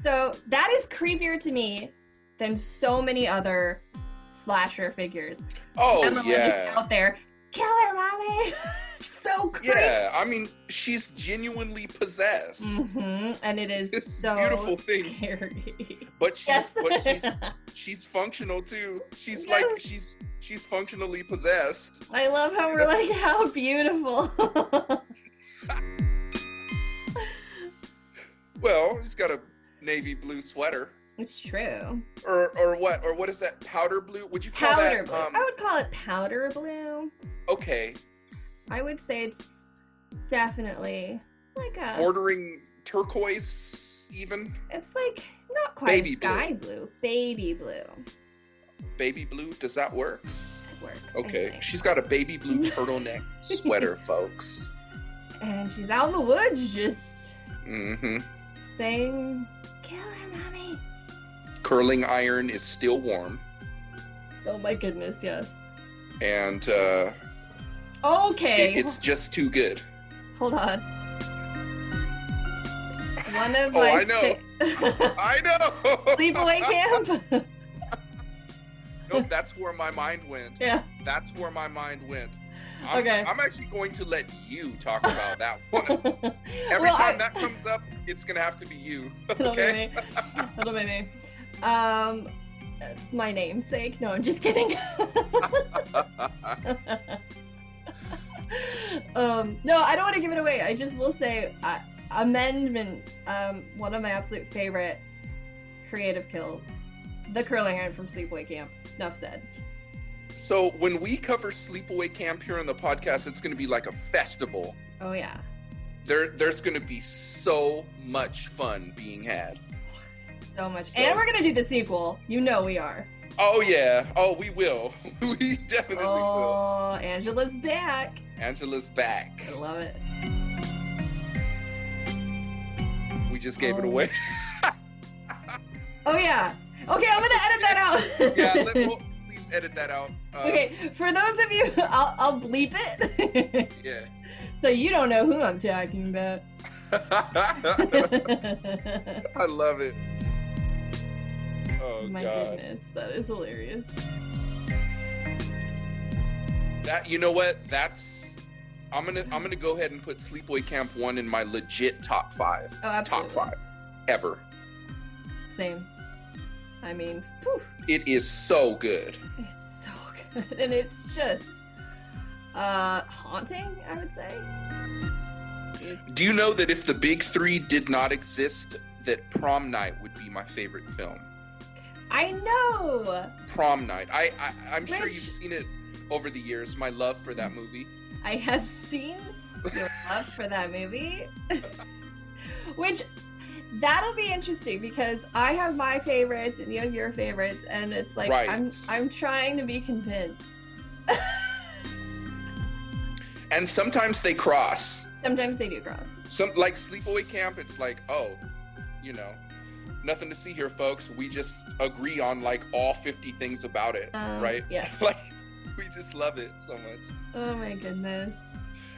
So that is creepier to me than so many other slasher figures. Oh Emma just yeah. out there, kill her, mommy. [laughs] so creepy. Yeah, I mean, she's genuinely possessed, Mm-hmm. And it is This so beautiful thing. scary. but she's yes. but she's [laughs] she's functional too. She's like she's she's functionally possessed. I love how we're like, [laughs] how beautiful. Well, he's got a navy blue sweater, it's true. or or what? Or what is that? Powder blue? Would you call Powder that? blue. Um, I would call it powder blue. okay, I would say it's definitely like a. bordering turquoise, even It's like not quite Baby sky blue. Baby blue. baby blue. Does that work? It works. Okay, think. she's got a baby blue [laughs] turtleneck sweater, folks. And she's out in the woods just hmm saying, "Kill her, mommy." Curling iron is still warm, Oh my goodness, yes. and uh, Okay. it- it's just too good. Hold on. One of [laughs] Oh, my I know. [laughs] I know. Sleepaway [laughs] camp. nope, that's where my mind went. yeah. That's where my mind went. I'm, Okay. I'm actually going to let you talk about that one. Every Well, time I- that comes up, it's gonna have to be you. It'll be Okay. me. It'll be me. Um, it's my namesake. No, I'm just kidding. um, no, I don't want to give it away. I just will say, uh, amendment. Um, one of my absolute favorite creative kills, the curling iron from Sleepaway Camp. Enough said. so when we cover Sleepaway Camp here on the podcast, it's gonna be like a festival. Oh yeah. There, there's gonna be so much fun being had. So much. So- and we're gonna do the sequel. You know we are. Oh yeah. Oh, we will. [laughs] we definitely will. Oh, Angela's back. Angela's back. I love it. We just gave it Oh. away. [laughs] Oh yeah. Okay, I'm gonna edit that out. [laughs] yeah. Let, well, please edit that out. Uh, okay, for those of you, I'll, I'll bleep it. Yeah. so you don't know who I'm talking about. I love it. Oh My god. goodness, that is hilarious. That you know what? That's I'm gonna I'm gonna go ahead and put Sleepaway Camp one in my legit top five. Oh, absolutely. Top five ever. Same. I mean, whew, It is so good. it's so good, [laughs] and it's just uh haunting. I would say. Do you know that if the big three did not exist, that Prom Night would be my favorite film? I know. Prom Night. I, I I'm sure Which- you've seen it over the years. My love for that movie. I have seen your [laughs] love for that movie. Which that'll be interesting because I have my favorites and you have your favorites and it's like Right. I'm I'm trying to be convinced. [laughs] And sometimes they cross. Sometimes they do cross. Some like Sleepaway Camp. It's like oh, you know, nothing to see here, folks. We just agree on like all 50 things about it, Um, right? Yeah. [laughs] Like we just love it so much. Oh my goodness.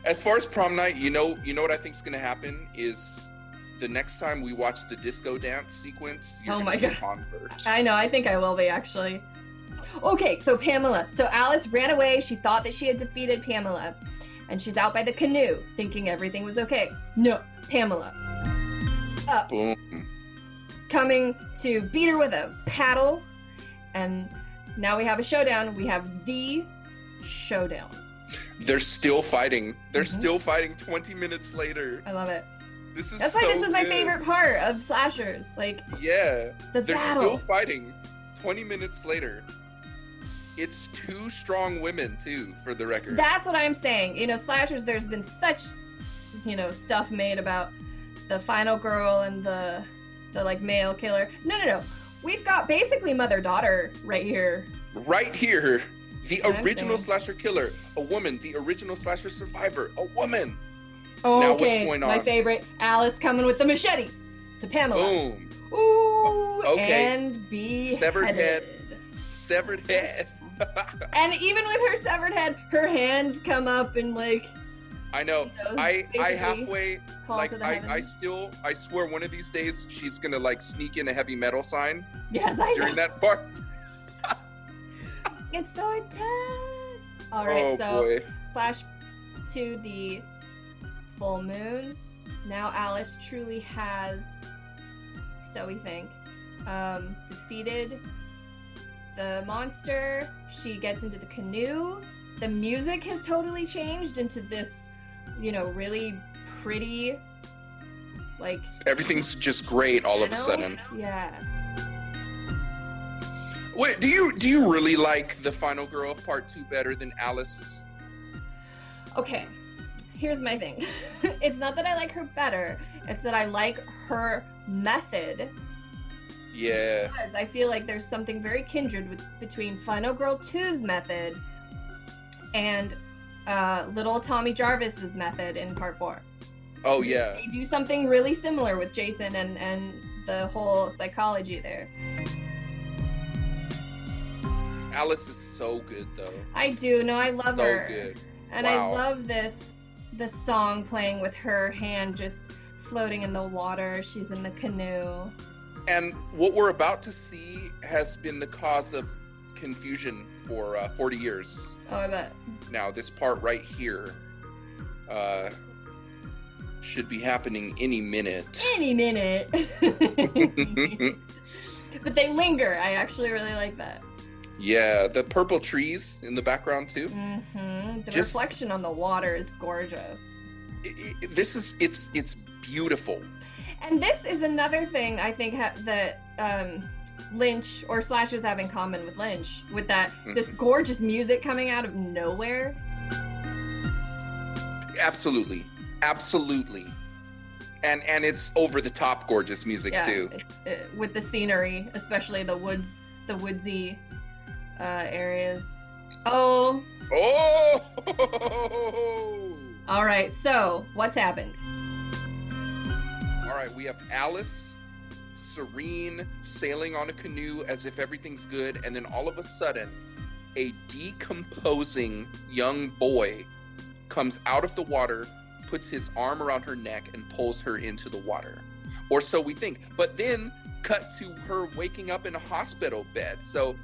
As far as prom night, you know, you know what I think is gonna happen is the next time we watch the disco dance sequence, you're Oh gonna my be a God. convert. I know, I think I will be actually. Okay, so Pamela. So Alice ran away. She thought that she had defeated Pamela. And she's out by the canoe, thinking everything was okay. No, Pamela. Up, Boom. Coming to beat her with a paddle. And now we have a showdown. We have the showdown. They're still fighting. They're Mhm. still fighting 20 minutes later. I love it. This is That's so why this is my good. favorite part of slashers. Like Yeah. the They're battle. still fighting 20 minutes later. It's two strong women too, for the record. That's what I'm saying. You know, slashers, there's been such, you know, stuff made about the final girl and the, the like male killer. No, no, no. We've got basically mother daughter right here. right here, the original slasher killer, a woman, the original slasher survivor, a woman. Okay, Now what's going my favorite, Alice coming with the machete to Pamela. Boom. Ooh, Okay. and be Severed head. Severed head. [laughs] And even with her severed head, her hands come up and like I know. you know, I I halfway like I, I still I swear one of these days she's gonna like sneak in a heavy metal sign yes, I know. during that part. [laughs] It's so intense. All right, oh so boy. flash to the full moon. Now Alice truly has, so we think, um, defeated the monster. She gets into the canoe. The music has totally changed into this, you know, really pretty, like Everything's just great all of a sudden. Yeah. Wait, do you do you really like the final girl of part two better than Alice? Okay, here's my thing. [laughs] it's not that I like her better, it's that I like her method Yeah. because I feel like there's something very kindred with between Final Girl 2's method and uh, little Tommy Jarvis's method in part four. Oh yeah. They do something really similar with Jason and, and the whole psychology there. Alice is so good though. I do, no, I love So her. good. And Wow. I love this the song playing with her hand just floating in the water. She's in the canoe. And what we're about to see has been the cause of confusion for uh, 40 years Oh, I bet. now. This part right here uh, should be happening any minute. Any minute. [laughs] but they linger. I actually really like that. yeah, the purple trees in the background too. Mm-hmm. The Just- reflection on the water is gorgeous. This is it's it's beautiful. And this is another thing I think ha- that um, Lynch or slashers have in common with Lynch, with that just gorgeous music coming out of nowhere. Absolutely, absolutely. And and it's over the top gorgeous music yeah, too. It's, uh, with the scenery, especially the woods, the woodsy uh, areas. Oh, Oh! [laughs] all right. So what's happened? All right, we have Alice, serene, sailing on a canoe as if everything's good, and then all of a sudden, a decomposing young boy comes out of the water, puts his arm around her neck, and pulls her into the water. Or so we think. But then, cut to her waking up in a hospital bed. So,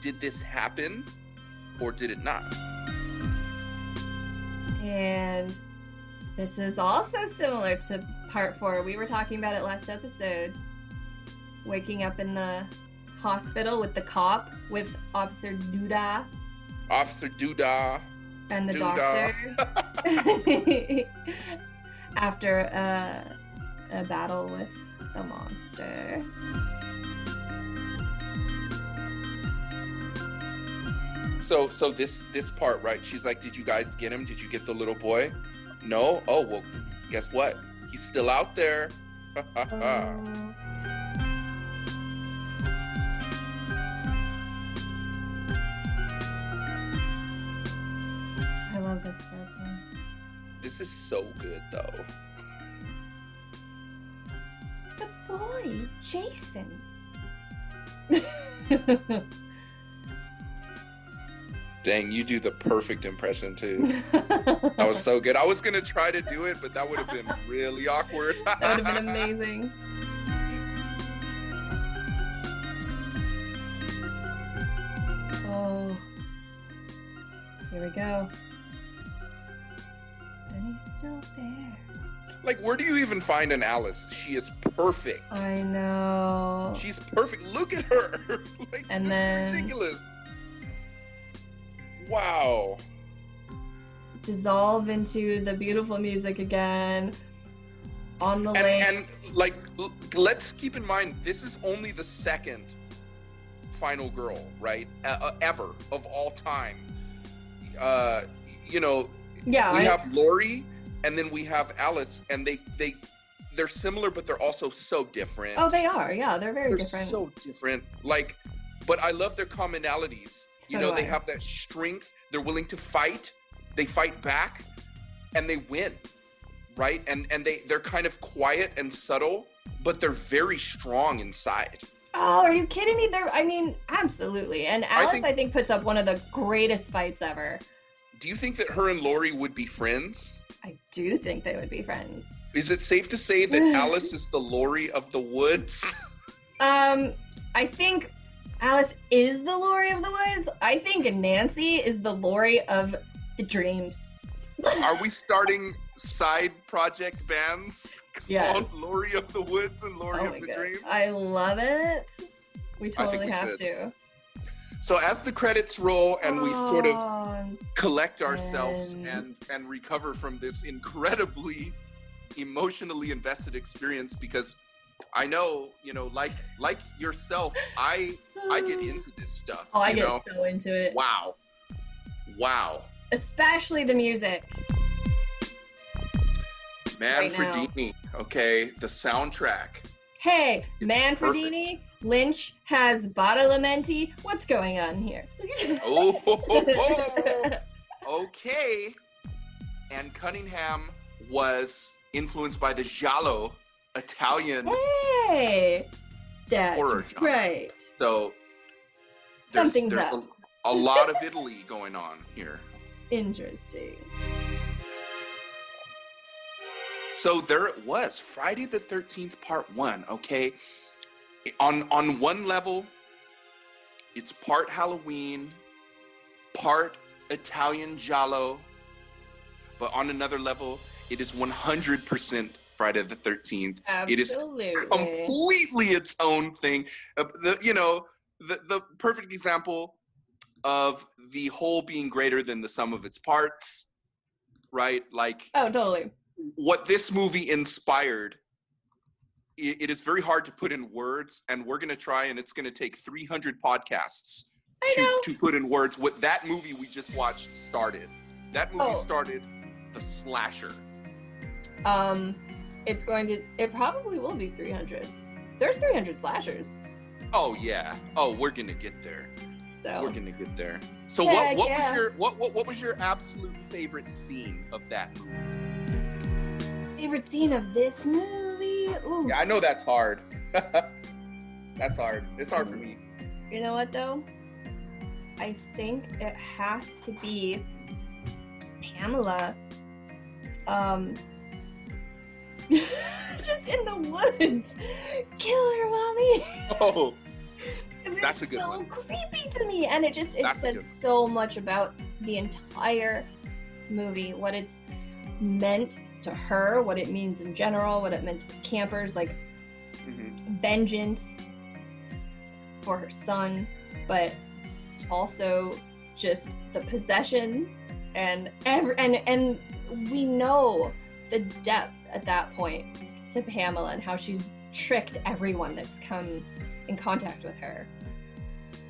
did this happen or did it not? And this is also similar to part four. We were talking about it last episode. Waking up in the hospital with the cop, with Officer Duda Officer Duda. and the Duda. doctor. [laughs] After a, a battle with the monster. So so this this part, right? She's like, "Did you guys get him? Did you get the little boy?" No. Oh well, guess what? He's still out there. [laughs] Oh. Love this this is so good though. The boy, Jason. Dang, you do the perfect impression too. [laughs] That was so good. I was gonna try to do it, but that would have been really [laughs] awkward. that would have been amazing. [laughs] Oh, here we go. And he's still there. like, where do you even find an Alice? She is perfect. I know. She's perfect. Look at her. [laughs] like, And then- ridiculous. Wow. Dissolve into the beautiful music again on the lake. and, and like l- let's keep in mind this is only the second final girl right uh, ever of all time uh you know yeah, we I- have laurie and then we have alice and they they they're similar but they're also so different oh, they are. Yeah, they're very they're different. so different like but i love their commonalities you know they I. have that strength they're willing to fight they fight back and they win right and and they they're kind of quiet and subtle but they're very strong inside Oh, are you kidding me? There, I mean, absolutely. And Alice, I think- think, puts up one of the greatest fights ever. Do you think that her and Laurie would be friends? I do think they would be friends. Is it safe to say that [laughs] Alice is the Laurie of the woods? Um, I think Alice is the Laurie of the woods. I think Nancy is the Laurie of the dreams. Are we [laughs] starting side project bands Yes. called Laurie of the Woods and Laurie Oh of the god. Dreams? I love it. We totally we have should. to. So as the credits roll and we sort of Oh, collect ourselves And- and recover from this incredibly emotionally invested experience because I know, you know, like like yourself, I I get [sighs] into this stuff. Oh, I get know? so into it. Wow. Wow. Especially the music. Right. Manfredini, okay, the soundtrack. Hey, It's Manfredini, Lynch has Bada Badalamenti. What's going on here? Oh, okay. And Cunningham was influenced by the Giallo Italian. hey, that's Horror genre. right. So there's, Something's there's up. a, a lot of Italy going on here. Interesting. So there it was, Friday the 13th, part one. Okay. On on one level, it's part Halloween, part Italian Giallo, but on another level, it is 100% Friday the 13th. Absolutely. It is completely its own thing. Uh, the, you know, the, the perfect example of the whole being greater than the sum of its parts, right? Like Oh, totally. what this movie inspired. It is very hard to put in words, and we're going to try, and it's going to take 300 podcasts to, to put in words what that movie we just watched started. That movie Oh. started the slasher. Um, it's going to. It probably will be 300. There's 300 slashers. Oh yeah. Oh, we're gonna get there. So We're gonna get there. So what what yeah. was your what, what what was your absolute favorite scene of that movie? favorite scene of this movie. Ooh. Yeah, I know that's hard. [laughs] that's hard. It's hard for me. You know what though? I think it has to be Pamela. Um [laughs] just in the woods. Kill her, mommy. Oh. [laughs] That's it's a good so one. creepy to me. And it just it That's says so much about the entire movie, what it's meant to her, what it means in general, what it meant to the campers, like mhm. vengeance for her son, but also just the possession and every and and we know the depth at that point to Pamela and how she's tricked everyone that's come in contact with her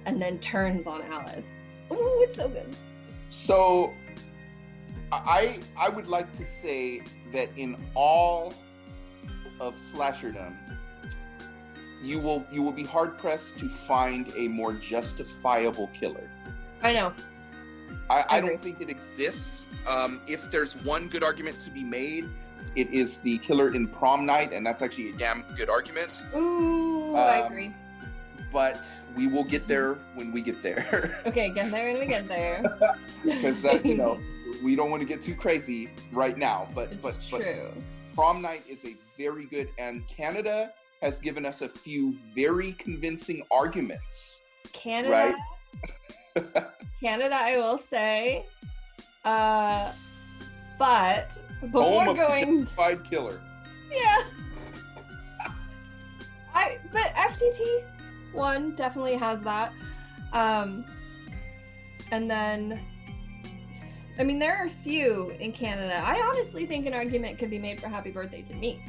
and then turns on Alice. Ooh, it's so good. So, I I would like to say that in all of slasherdom, you will you will be hard pressed to find a more justifiable killer. I know. I, I agree. don't think it exists. Um, if there's one good argument to be made, it is the killer in Prom Night, and that's actually a damn good argument. Ooh, I Um, agree. But we will get there when we get there, [laughs] Okay, get there when we get there. [laughs] because uh, you know we don't want to get too crazy right now. But it's but but true. Prom Night is a very good, and Canada has given us a few very convincing arguments. Canada. right? [laughs] Canada, I will say. Uh, but before Home of going, justified killer. yeah. I but FTT one definitely has that. Um, and then, I mean, there are a few in Canada. I honestly think an argument could be made for Happy Birthday to Me.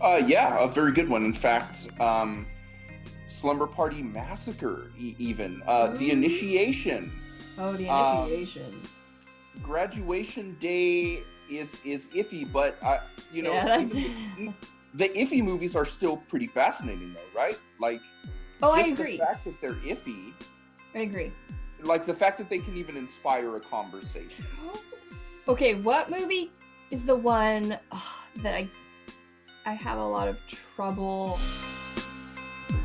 Uh, yeah, a very good one. In fact, um, Slumber Party Massacre, e- even uh, the Initiation, Oh, the Um, initiation. Graduation Day is is iffy, but uh, you know, yeah, that's. even [laughs] the, the iffy movies are still pretty fascinating, though, right? Like, oh, I agree. The fact that they're iffy, I agree. Like the fact that they can even inspire a conversation. [gasps] Okay, what movie is the one ugh, that I I have a lot of trouble?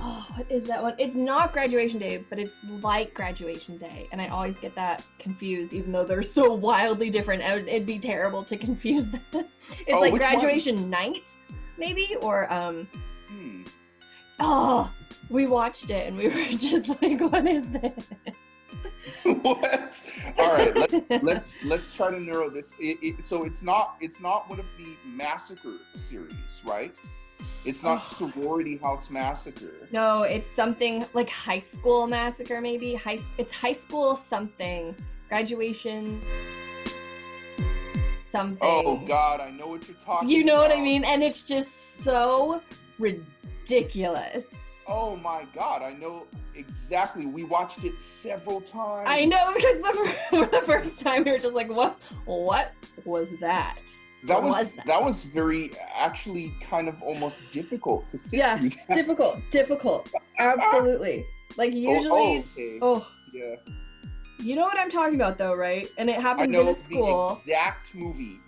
Oh, what is that one? It's not graduation day, but it's like graduation day, and I always get that confused, even though they're so wildly different. It would, it'd be terrible to confuse them. [laughs] it's Oh, like which one? graduation night, maybe, or um. Hmm. Oh, we watched it and we [laughs] were just like, "What is this?" [laughs] what? All right, let's let's let's try to narrow this. It, it, so it's not it's not one of the massacre series, right? It's not Oh. sorority house massacre. No, it's something like high school massacre, maybe. High, it's high school something. Graduation something. Oh God, I know what you're talking. You know what I mean? And it's just so ridiculous. Oh my God, I know exactly. We watched it several times. I know [laughs] because the, [laughs] the first time we were just like, what? What was that? That What was, was that? that? was very actually kind of almost difficult to see. Yeah, [laughs] Difficult, difficult. Absolutely. Like Oh, usually, oh, okay. oh, yeah. you know what I'm talking about though, right? And it happens in a school. the exact movie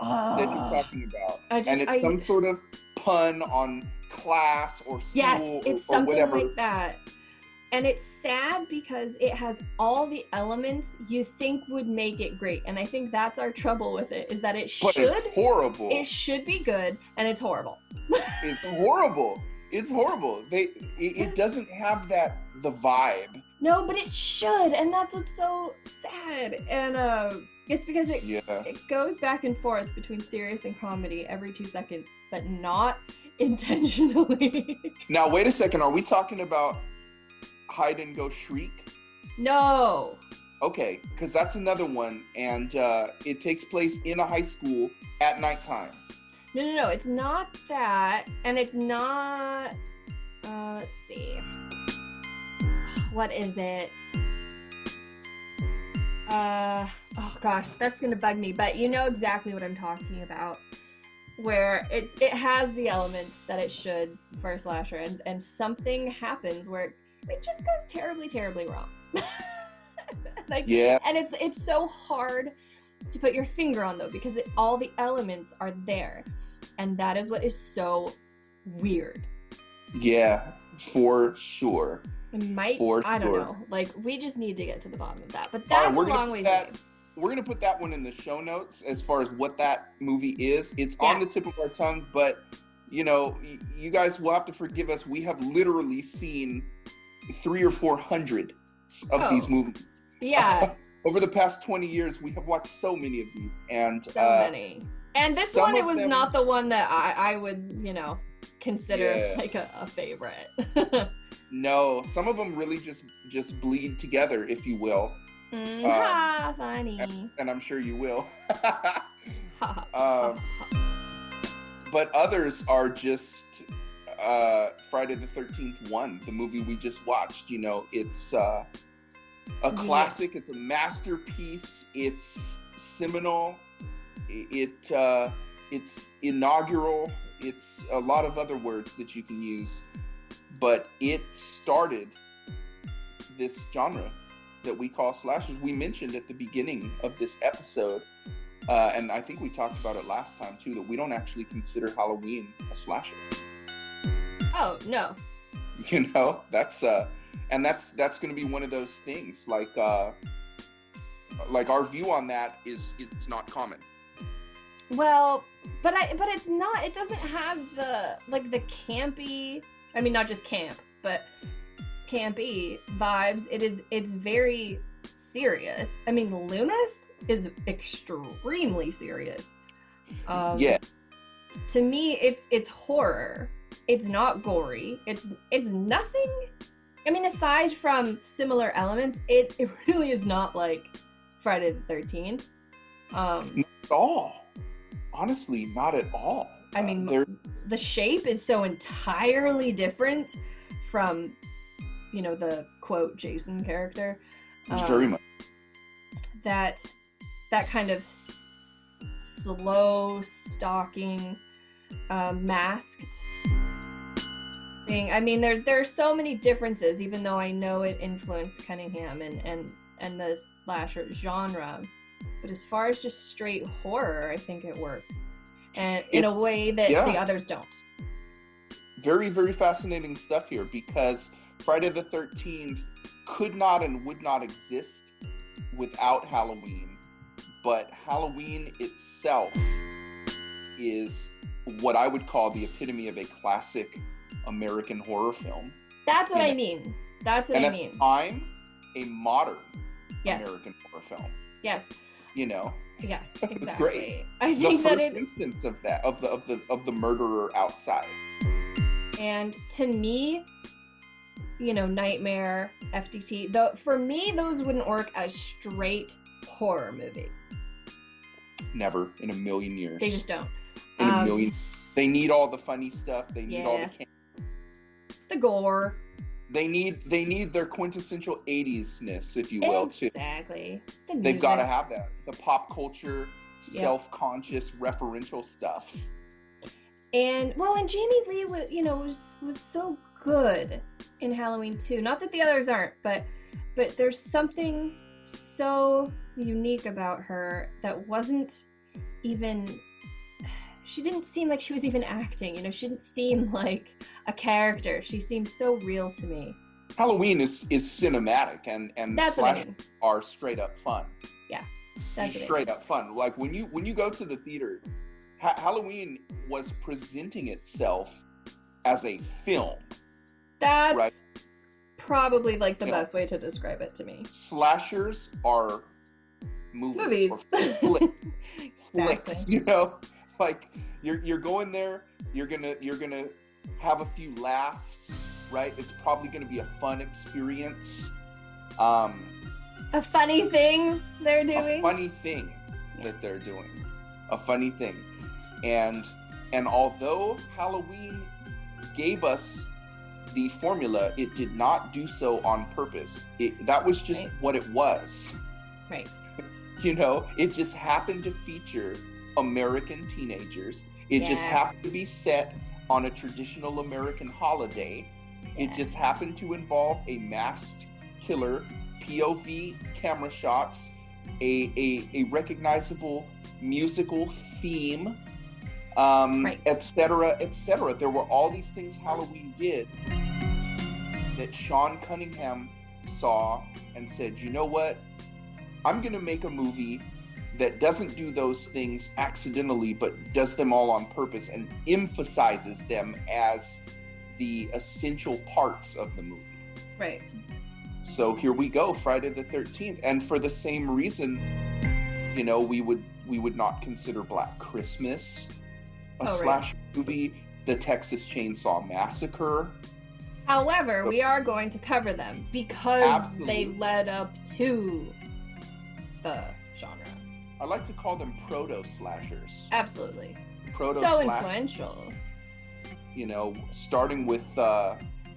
that you're talking about. I just, and it's I, some sort of pun on class or school Yes, or, it's or something whatever. like that. And it's sad because it has all the elements you think would make it great. And I think that's our trouble with it is that it but should it's horrible. it should be good and it's horrible. [laughs] It's horrible. It's horrible. They it, it doesn't have that the vibe. No, but it should, and that's what's so sad. And uh it's because it Yeah. it goes back and forth between serious and comedy every two seconds, but not intentionally. Now wait a second. Are we talking about hide and go shriek? no. Okay, because that's another one, and uh, it takes place in a high school at nighttime. No, no, no, it's not that, and it's not. Uh, let's see. What is it? Uh, oh gosh, that's gonna bug me, but you know exactly what I'm talking about. Where it, it has the elements that it should for a slasher, and, and something happens where it, it just goes terribly, terribly wrong. [laughs] like, Yeah. and it's it's so hard to put your finger on though because it, all the elements are there and that is what is so weird Yeah, for sure. it might For i don't sure. know like we just need to get to the bottom of that but that's we're a long ways away We're gonna put that one in the show notes as far as what that movie is. It's on the tip of our tongue, but you know, y- you guys will have to forgive us. We have literally seen three or four hundred of Oh. these movies yeah [laughs] over the past twenty years. We have watched so many of these, and so uh, many and this one it was them- not the one that i i would you know consider Yeah. [laughs] like a, a favorite [laughs] no, some of them really just just bleed together, if you will, mm, Um, ha, funny and I'm sure you will. [laughs] Um, but others are just uh, Friday the Thirteenth One, the movie we just watched. You know, it's uh, a classic. Yes. It's a masterpiece. It's seminal. It uh, it's inaugural. It's a lot of other words that you can use, but it started this genre that we call slashers. We mentioned at the beginning of this episode, uh, and I think we talked about it last time too, that we don't actually consider Halloween a slasher. oh no [laughs] You know, that's uh, and that's that's going to be one of those things. Like, uh, like our view on that is is not common. Well, but I but it's not it doesn't have the like the campy I mean not just camp, but campy vibes. It is it's very serious. I mean Loomis is extremely serious. Um yeah, to me it's it's horror. It's not gory. It's it's nothing I mean aside from similar elements, it, [laughs] it really is not like Friday the 13th. Um at all. Honestly, not at all. I mean, Uh, the shape is so entirely different from you know the quote jason character um, very much. that that kind of s- slow stalking um, masked thing i mean there's there are so many differences even though i know it influenced cunningham and and and the slasher genre but as far as just straight horror i think it works and in It- a way that yeah. the others don't very very fascinating stuff here because Friday the 13th could not and would not exist without Halloween, but Halloween itself is what I would call the epitome of a classic American horror film. That's what I mean. That's what and I mean. the time, a modern Yes. American horror film. Yes. You know, Yes. [laughs] Exactly. great. I the think first that it instance of that of the of the of the murderer outside. and to me, you know, Nightmare, FDT, though for me those wouldn't work as straight horror movies. Never in a million years. They just don't. in a um, million. They need all the funny stuff. They need all the. Can- The gore. they need they need their quintessential 80s-ness, if you will, too. Exactly. The They've got to have that. The pop culture, Yep. self-conscious, referential stuff. And well, and Jamie Lee was, you know, was was so good in Halloween too. Not that the others aren't, but but there's something so unique about her that wasn't even she didn't seem like she was even acting, you know, she didn't seem [laughs] like a character. She seemed so real to me. Halloween is is cinematic, and and That's what I mean. are straight up fun. Yeah. That's straight up fun. Like when you when you go to the theater, ha- Halloween was presenting itself as a film. That's Right. probably like the best way to describe it to me. Slashers are movies, Movies. flicks. [laughs] Exactly. You know, like you're you're going there. You're gonna you're gonna have a few laughs, right? It's probably gonna be a fun experience. Um, A funny thing they're doing. a funny thing that they're doing a funny thing and and although halloween gave us the formula it did not do so on purpose. It, that was just Right. what it was. Right. [laughs] you know it just happened to feature american teenagers. It just happened to be set on a traditional american holiday. It just happened to involve a masked killer pov camera shots a, a, a recognizable musical theme um, Right. et cetera et cetera there were all these things halloween did that sean cunningham saw and said you know what i'm going to make a movie that doesn't do those things accidentally but does them all on purpose and emphasizes them as the essential parts of the movie Right. so here we go friday the 13th and for the same reason you know we would we would not consider black christmas a Oh, right. slash movie the texas chainsaw massacre However, we are going to cover them because Absolutely. they led up to the genre. i like to call them proto slashers Absolutely. proto so influential. you know starting with uh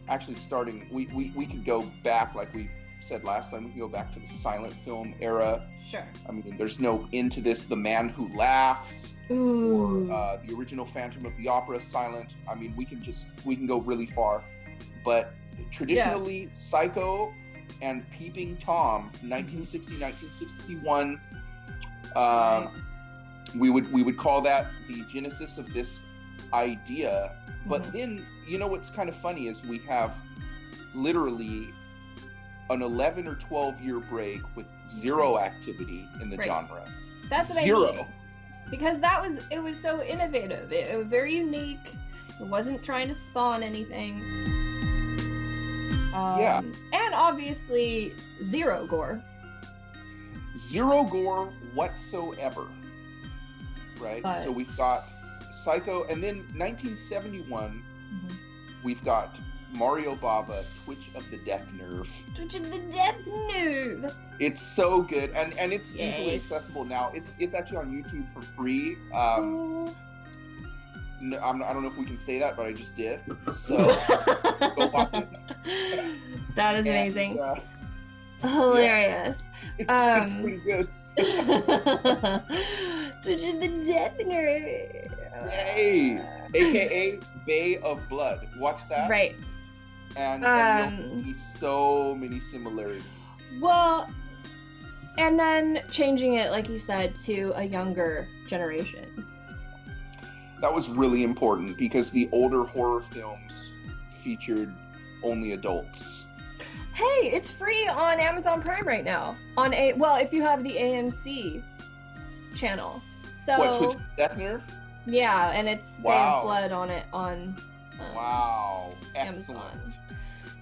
actually starting we, we we could go back like we said last time we could go back to the silent film era Sure. i mean there's no end to this the man who laughs Ooh. or uh, the original Phantom of the Opera, Silent. I mean, we can just we can go really far, but traditionally, Psycho and Peeping Tom, 1960, 1961. Um, Nice. We would we would call that the genesis of this idea. But Mhm. then you know what's kind of funny is we have literally an 11 or 12 year break with zero activity in the genre. That's what Zero. I mean. Because that was it was so innovative. It, it was very unique. It wasn't trying to spawn anything. Um, Yeah. And obviously zero gore. zero gore whatsoever. Right? So we've got Psycho, and then 1971, we've got Mario Bava, Twitch of the Death Nerve. Twitch of the death nerve. It's so good, and and it's easily accessible now. It's it's actually on YouTube for free. Um, Ooh. n- I'm, I don't know if we can say that, but I just did. So [laughs] go watch it. that is And, amazing. uh, Hilarious. it's, it's Um, pretty good. [laughs] Twitch of the death nerve. Yay. AKA Bay of Blood. Watch that. Right. And, and Um, so many similarities. Well, and then changing it, like you said, to a younger generation. That was really important because the older horror films featured only adults. Hey, it's free on Amazon Prime right now. On a well, if you have the AMC channel. So what Twitch Death Nerve? yeah, and it's they Wow. have blood on it on um, Wow, excellent. Amazon.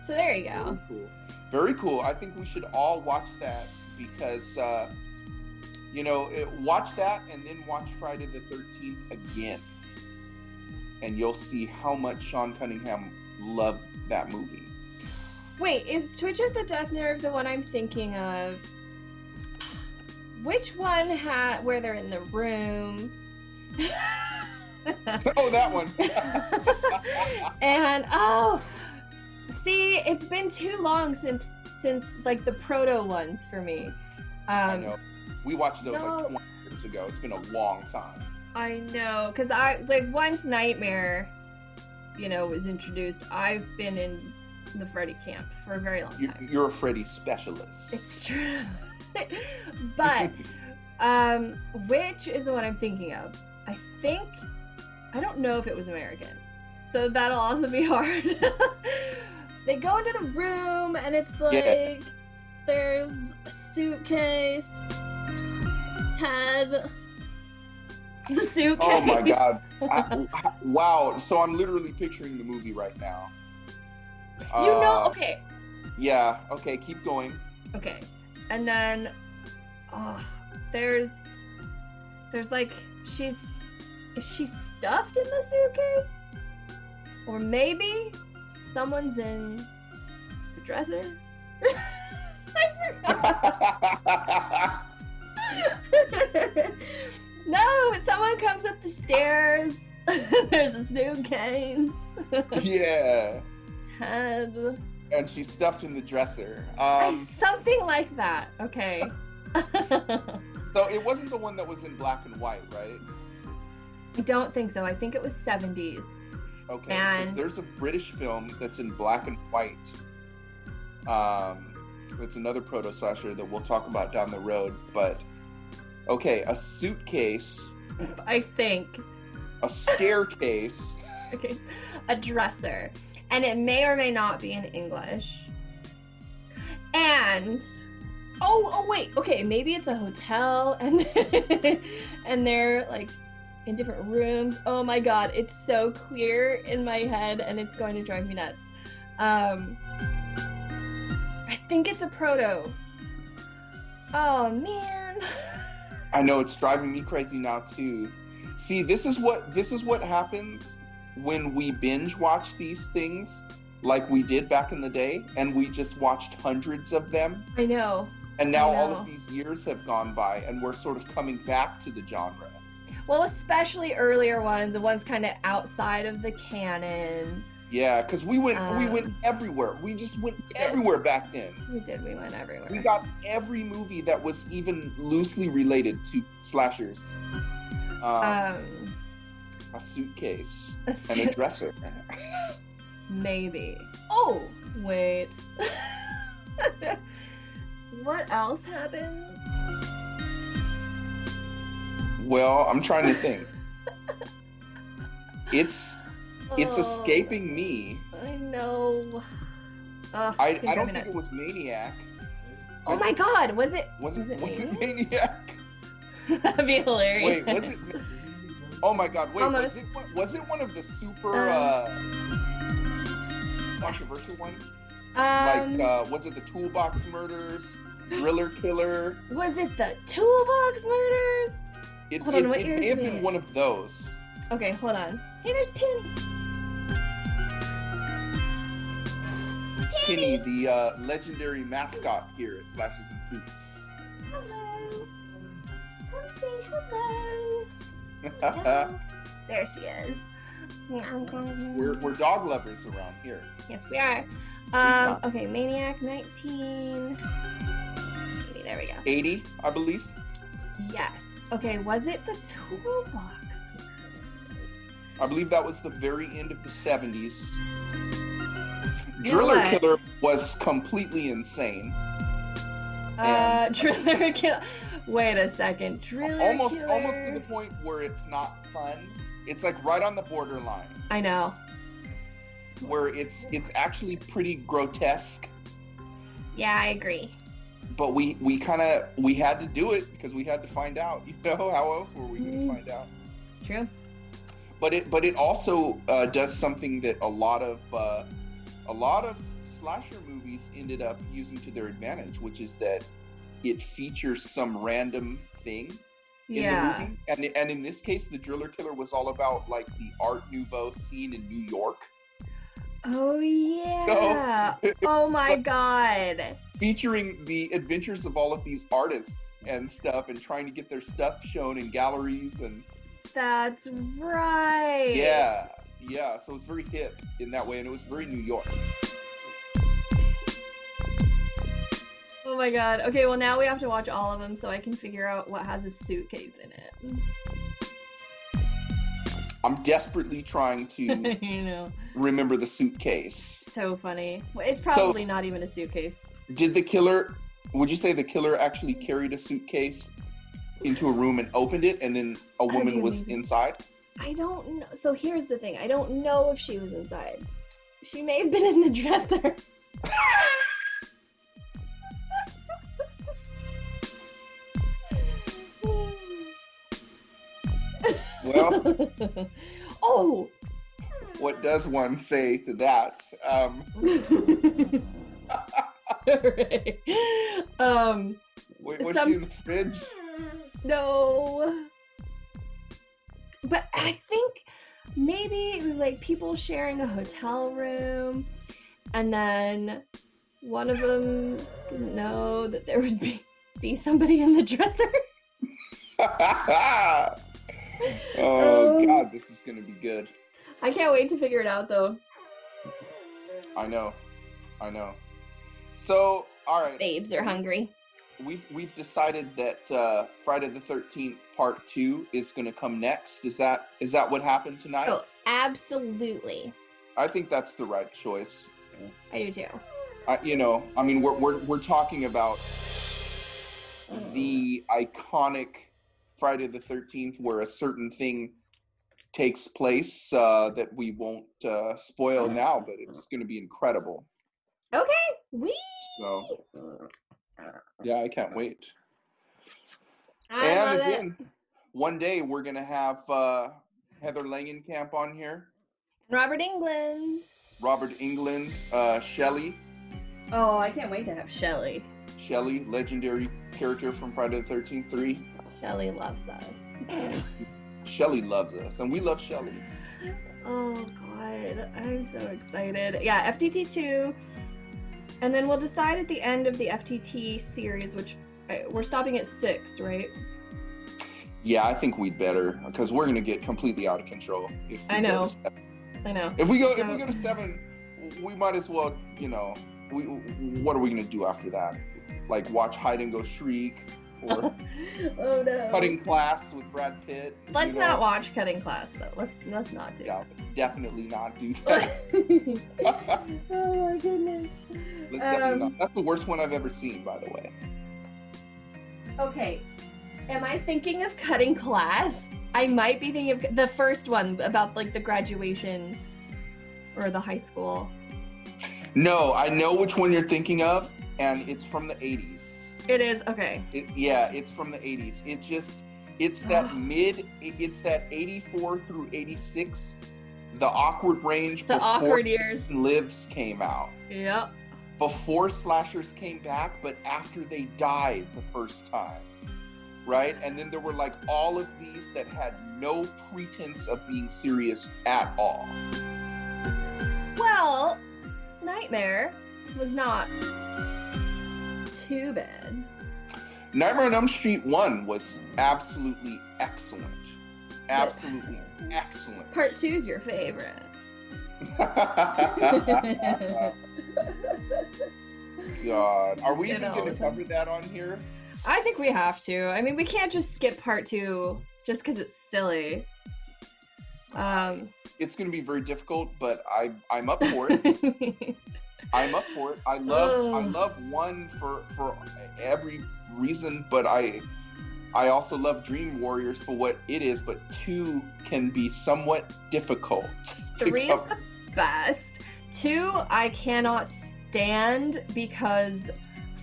So there you go. Very cool. Very cool. I think we should all watch that because, uh, you know, it, watch that and then watch Friday the 13th again. And you'll see how much Sean Cunningham loved that movie. Wait, is Twitch of the Death Nerve the one I'm thinking of? Which one had where they're in the room? [laughs] oh, that one. [laughs] and oh, see, it's been too long since since like the proto ones for me. I Um, know. We watched those no. like 20 years ago. It's been a long time. I know, cause I like once Nightmare, you know, was introduced. I've been in the Freddy camp for a very long time. you're a Freddy specialist. It's true, [laughs] but [laughs] um, which is the one I'm thinking of? I think I don't know if it was American, so that'll also be [laughs] hard. They go into the room and it's like Yeah. there's a suitcase, Ted, the suitcase. oh my god. [laughs] I- wow. So I'm literally picturing the movie right now. You know, Uh, okay, Yeah. Okay. Keep going. okay, and then oh, there's there's like she's is she stuffed in the suitcase, or maybe someone's in the dresser. [laughs] I forgot. [laughs] no, someone comes up the stairs. [laughs] There's a suitcase. yeah. Ted. And she's stuffed in the dresser. Um, Something like that. Okay. so it wasn't the one that was in black and white, right? I don't think so. I think it was 70s. Okay. And- there's a British film that's in black and white. Um, it's another proto slasher that we'll talk about down the road. But okay, a suitcase, I think. a staircase. [laughs] Okay. A dresser. And it may or may not be in English. And oh, oh wait. Okay, maybe it's a hotel [laughs] and and they're like in different rooms. Oh my god, it's so clear in my head and it's going to drive me nuts. Um I think it's a proto. Oh man. [laughs] I know it's driving me crazy now too. See, this is what this is what happens when we binge watch these things like we did back in the day and we just watched hundreds of them I know. and now all of these years have gone by and we're sort of coming back to the genre. Well, especially earlier ones, the ones kind of outside of the canon. Yeah, cuz we went we Um, went everywhere. We just went everywhere back then. We did. We went everywhere. We got every movie that was even loosely related to slashers. Um, um, a suitcase a and a dresser. [laughs] [laughs] maybe. Oh, wait. [laughs] what else happens? Well, I'm trying to think. [laughs] It's it's Oh, escaping me. I know. Ugh, I, I don't think it was Maniac. Oh my god, was it? Was it was it Maniac? Maniac? [laughs] That'd be hilarious. Wait, was it Oh my god, wait, Almost. was it was it one of the super Um, uh controversial ones? Um, like uh was it the Toolbox Murders? Driller Killer? was it the toolbox murders? It, Hold on, it, what it year may have been one of those. Okay, hold on. Hey, there's Penny. Penny, the uh, legendary mascot here at Slashes and Suits. Hello. Come say hello. [laughs] There she is. we're, we're dog lovers around here. Yes, we are. Um, okay, Maniac 19. There we go. 80, I believe. Yes. Okay, was it the toolbox? I believe that was the very end of the 70s. You Driller what? Killer was completely insane. Uh, [laughs] Driller Kill. Wait a second. Driller almost Killer. almost to the point where it's not fun. It's like right on the borderline. I know. where it's it's actually pretty grotesque, Yeah, I agree. But we we kind of we had to do it because we had to find out. [laughs] You know, how else were we going to Mm. find out? True. But it but it also uh, does something that a lot of uh, a lot of slasher movies ended up using to their advantage, which is that it features some random thing in Yeah. the movie. And and in this case, the Driller Killer was all about like the Art Nouveau scene in New York, Oh yeah. oh my [laughs] god. featuring the adventures of all of these artists and stuff, and trying to get their stuff shown in galleries and That's right. yeah, yeah. So it was very hip in that way, and it was very New York. Oh my god. Okay, well now we have to watch all of them so I can figure out what has a suitcase in it. I'm desperately trying to [laughs] you know. remember the suitcase. So funny. Well, It's probably not even a suitcase. Did the killer? Would you say the killer actually carried a suitcase into a room and opened it, and then a woman was maybe- inside? I don't know. So here's the thing. I don't know if she was inside. She may have been in the dresser. [laughs] Well, [laughs] oh. what does one say to that? Um, Right. [laughs] Um wait, was Some- she in the fridge? no. But I think maybe it was like people sharing a hotel room and then one of them didn't know that there would be be somebody in the dresser. [laughs] oh Um, God, this is gonna be good. I can't wait to figure it out though. I know, I know. So, all right, Babes are hungry. we've we've decided that uh, Friday the Thirteenth Part Two is gonna come next. Is that is that what happened tonight? Oh, absolutely. I think that's the right choice. I do too. I, you know, I mean, we're, we're, we're talking about the iconic Friday the 13th where a certain thing takes place uh, that we won't uh, spoil now, but it's going to be incredible. Okay. We So, yeah, I can't wait. I and love again, it. one day we're going to have uh, Heather Langenkamp on here, Robert Englund. Robert Englund, uh, Shelly. Oh, I can't wait to have Shelly. Shelley, legendary character from Friday the 13th 3. Shelly loves us. [laughs] Shelly loves us, and we love Shelly. Oh god, I'm so excited. Yeah, FTT 2. And then we'll decide at the end of the FTT series, which uh, we're stopping at 6, right? Yeah, I think we'd better because we're gonna get completely out of control. If I know. I know. If we go, if we go to seven, we might as well, you know, we what are we gonna do after that? Like watch Hide and Go Shriek [laughs] oh no. Cutting Class with Brad Pitt. Let's know? not watch Cutting Class though. Let's let's not do Yeah, definitely not do [laughs] that. oh my goodness. Um, not. That's the worst one I've ever seen, by the way. Okay. Am I thinking of cutting class? I might be thinking of the first one about like the graduation or the high school. No, I know which one you're thinking of, and it's from the '80s. It is okay. It, yeah, it's from the 80s. It just, it's that [gasps] mid, it's that 84 through 86, the awkward range The before awkward years. Lives came out. Yep. Before slashers came back, but after they died the first time. Right? And then there were like all of these that had no pretense of being serious at all. Well, Nightmare was not too bad. Nightmare on Elm Street 1 was absolutely excellent. Absolutely excellent. Part 2 is your favorite. [laughs] God, are we even going to cover that on here? I think we have to. I mean, we can't just skip part two just because it's silly. Um, It's going to be very difficult, but I I'm up for it. [laughs] I'm up for it. I love I [sighs] love one for for every reason, but I I also love Dream Warriors for what it is, but two can be somewhat difficult. Three is the best Two, I cannot stand because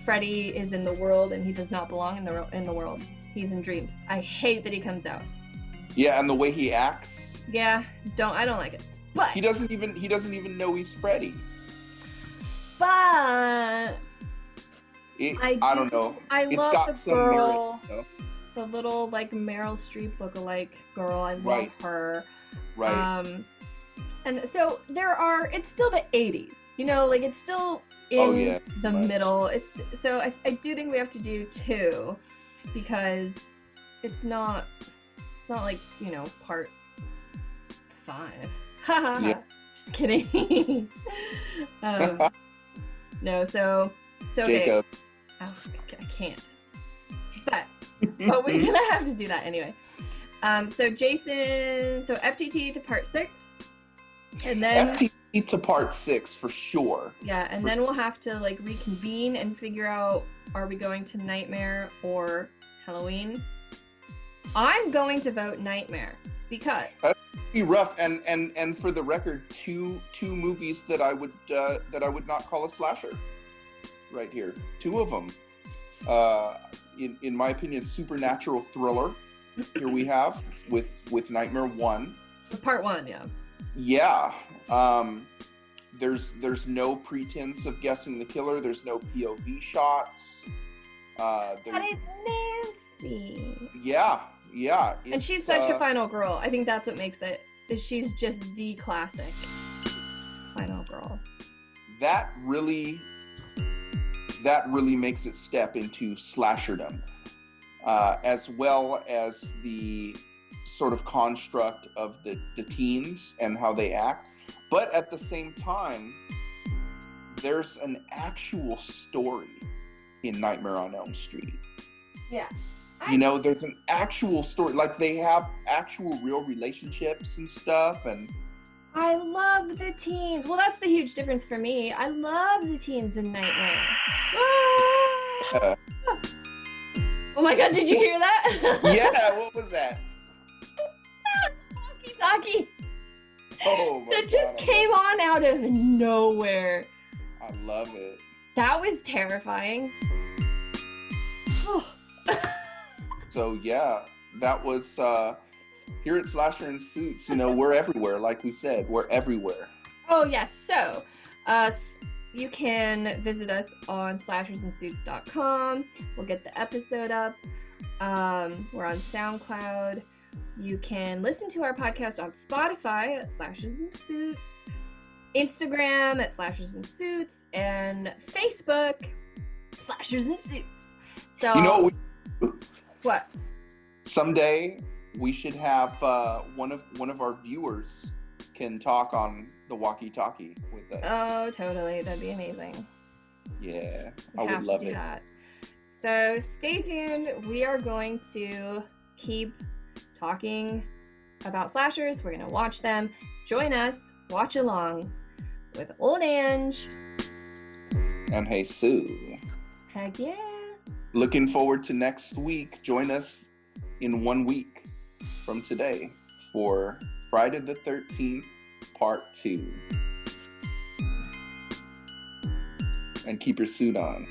Freddy is in the world and he does not belong in the ro- in the world. He's in dreams. I hate that he comes out. Yeah, and the way he acts, Yeah, don't I don't like it. But he doesn't even he doesn't even know he's Freddy. But It, I, do, I don't know. I It's love got the girl, merit, the little like Meryl Streep lookalike girl. I love Right. her. right? Um, and so there are. It's still the '80s, you know, like it's still in Oh, yeah, the middle. It's so I, I do think we have to do two because it's not. It's not like you know part five. [laughs] Yeah. Just kidding. [laughs] um, [laughs] no, so so okay. Jacob. Oh, I can't. But but we're gonna have to do that anyway. Um, so Jason, so FTT to part six, and then FTP to part six for sure. yeah, and then we'll have to like reconvene and figure out are we going to Nightmare or Halloween. I'm going to vote Nightmare because That'd Be rough, and and and for the record, two two movies that I would uh, that I would not call a slasher, right here. Two of them, uh, in in my opinion, supernatural thriller. Here we have with with Nightmare One. part one, yeah. Yeah. Um, there's there's no pretense of guessing the killer. There's no POV shots. Uh, But it's Nancy, yeah, yeah. and she's such uh, a final girl. I think that's what makes it. Is she's just the classic final girl. that really that really makes it step into slasherdom uh, as well as the sort of construct of the, the teens and how they act but at the same time there's an actual story in nightmare on elm street Yeah. You know there's an actual story like they have actual real relationships and stuff and I love the teens. Well, that's the huge difference for me. I love the teens in Nightmare. Ah! Oh my god, did you hear that? yeah [laughs] what was that Talkie talkie. oh That just God, I came on out of nowhere. I love it. That was terrifying. [sighs] [laughs] So yeah, that was uh here at Slasher and Suits, you know, we're everywhere, like we said, we're everywhere. Oh yes, so uh, you can visit us on slashersandsuits.com. We'll get the episode up. Um, we're on SoundCloud. You can listen to our podcast on Spotify at Slashers and Suits, Instagram at Slashers and Suits, and Facebook Slashers and Suits. So You know, what? someday we should have uh one of one of our viewers can talk on the walkie-talkie with us. Oh, totally. That'd be amazing. yeah, We I would love to do it. that. So stay tuned. We are going to keep talking about slashers. We're going to watch them. Join us. Watch along with Old Ange. And hey Sue, Heck yeah. Looking forward to next week. Join us in one week from today for Friday the 13th, part two. And keep your suit on.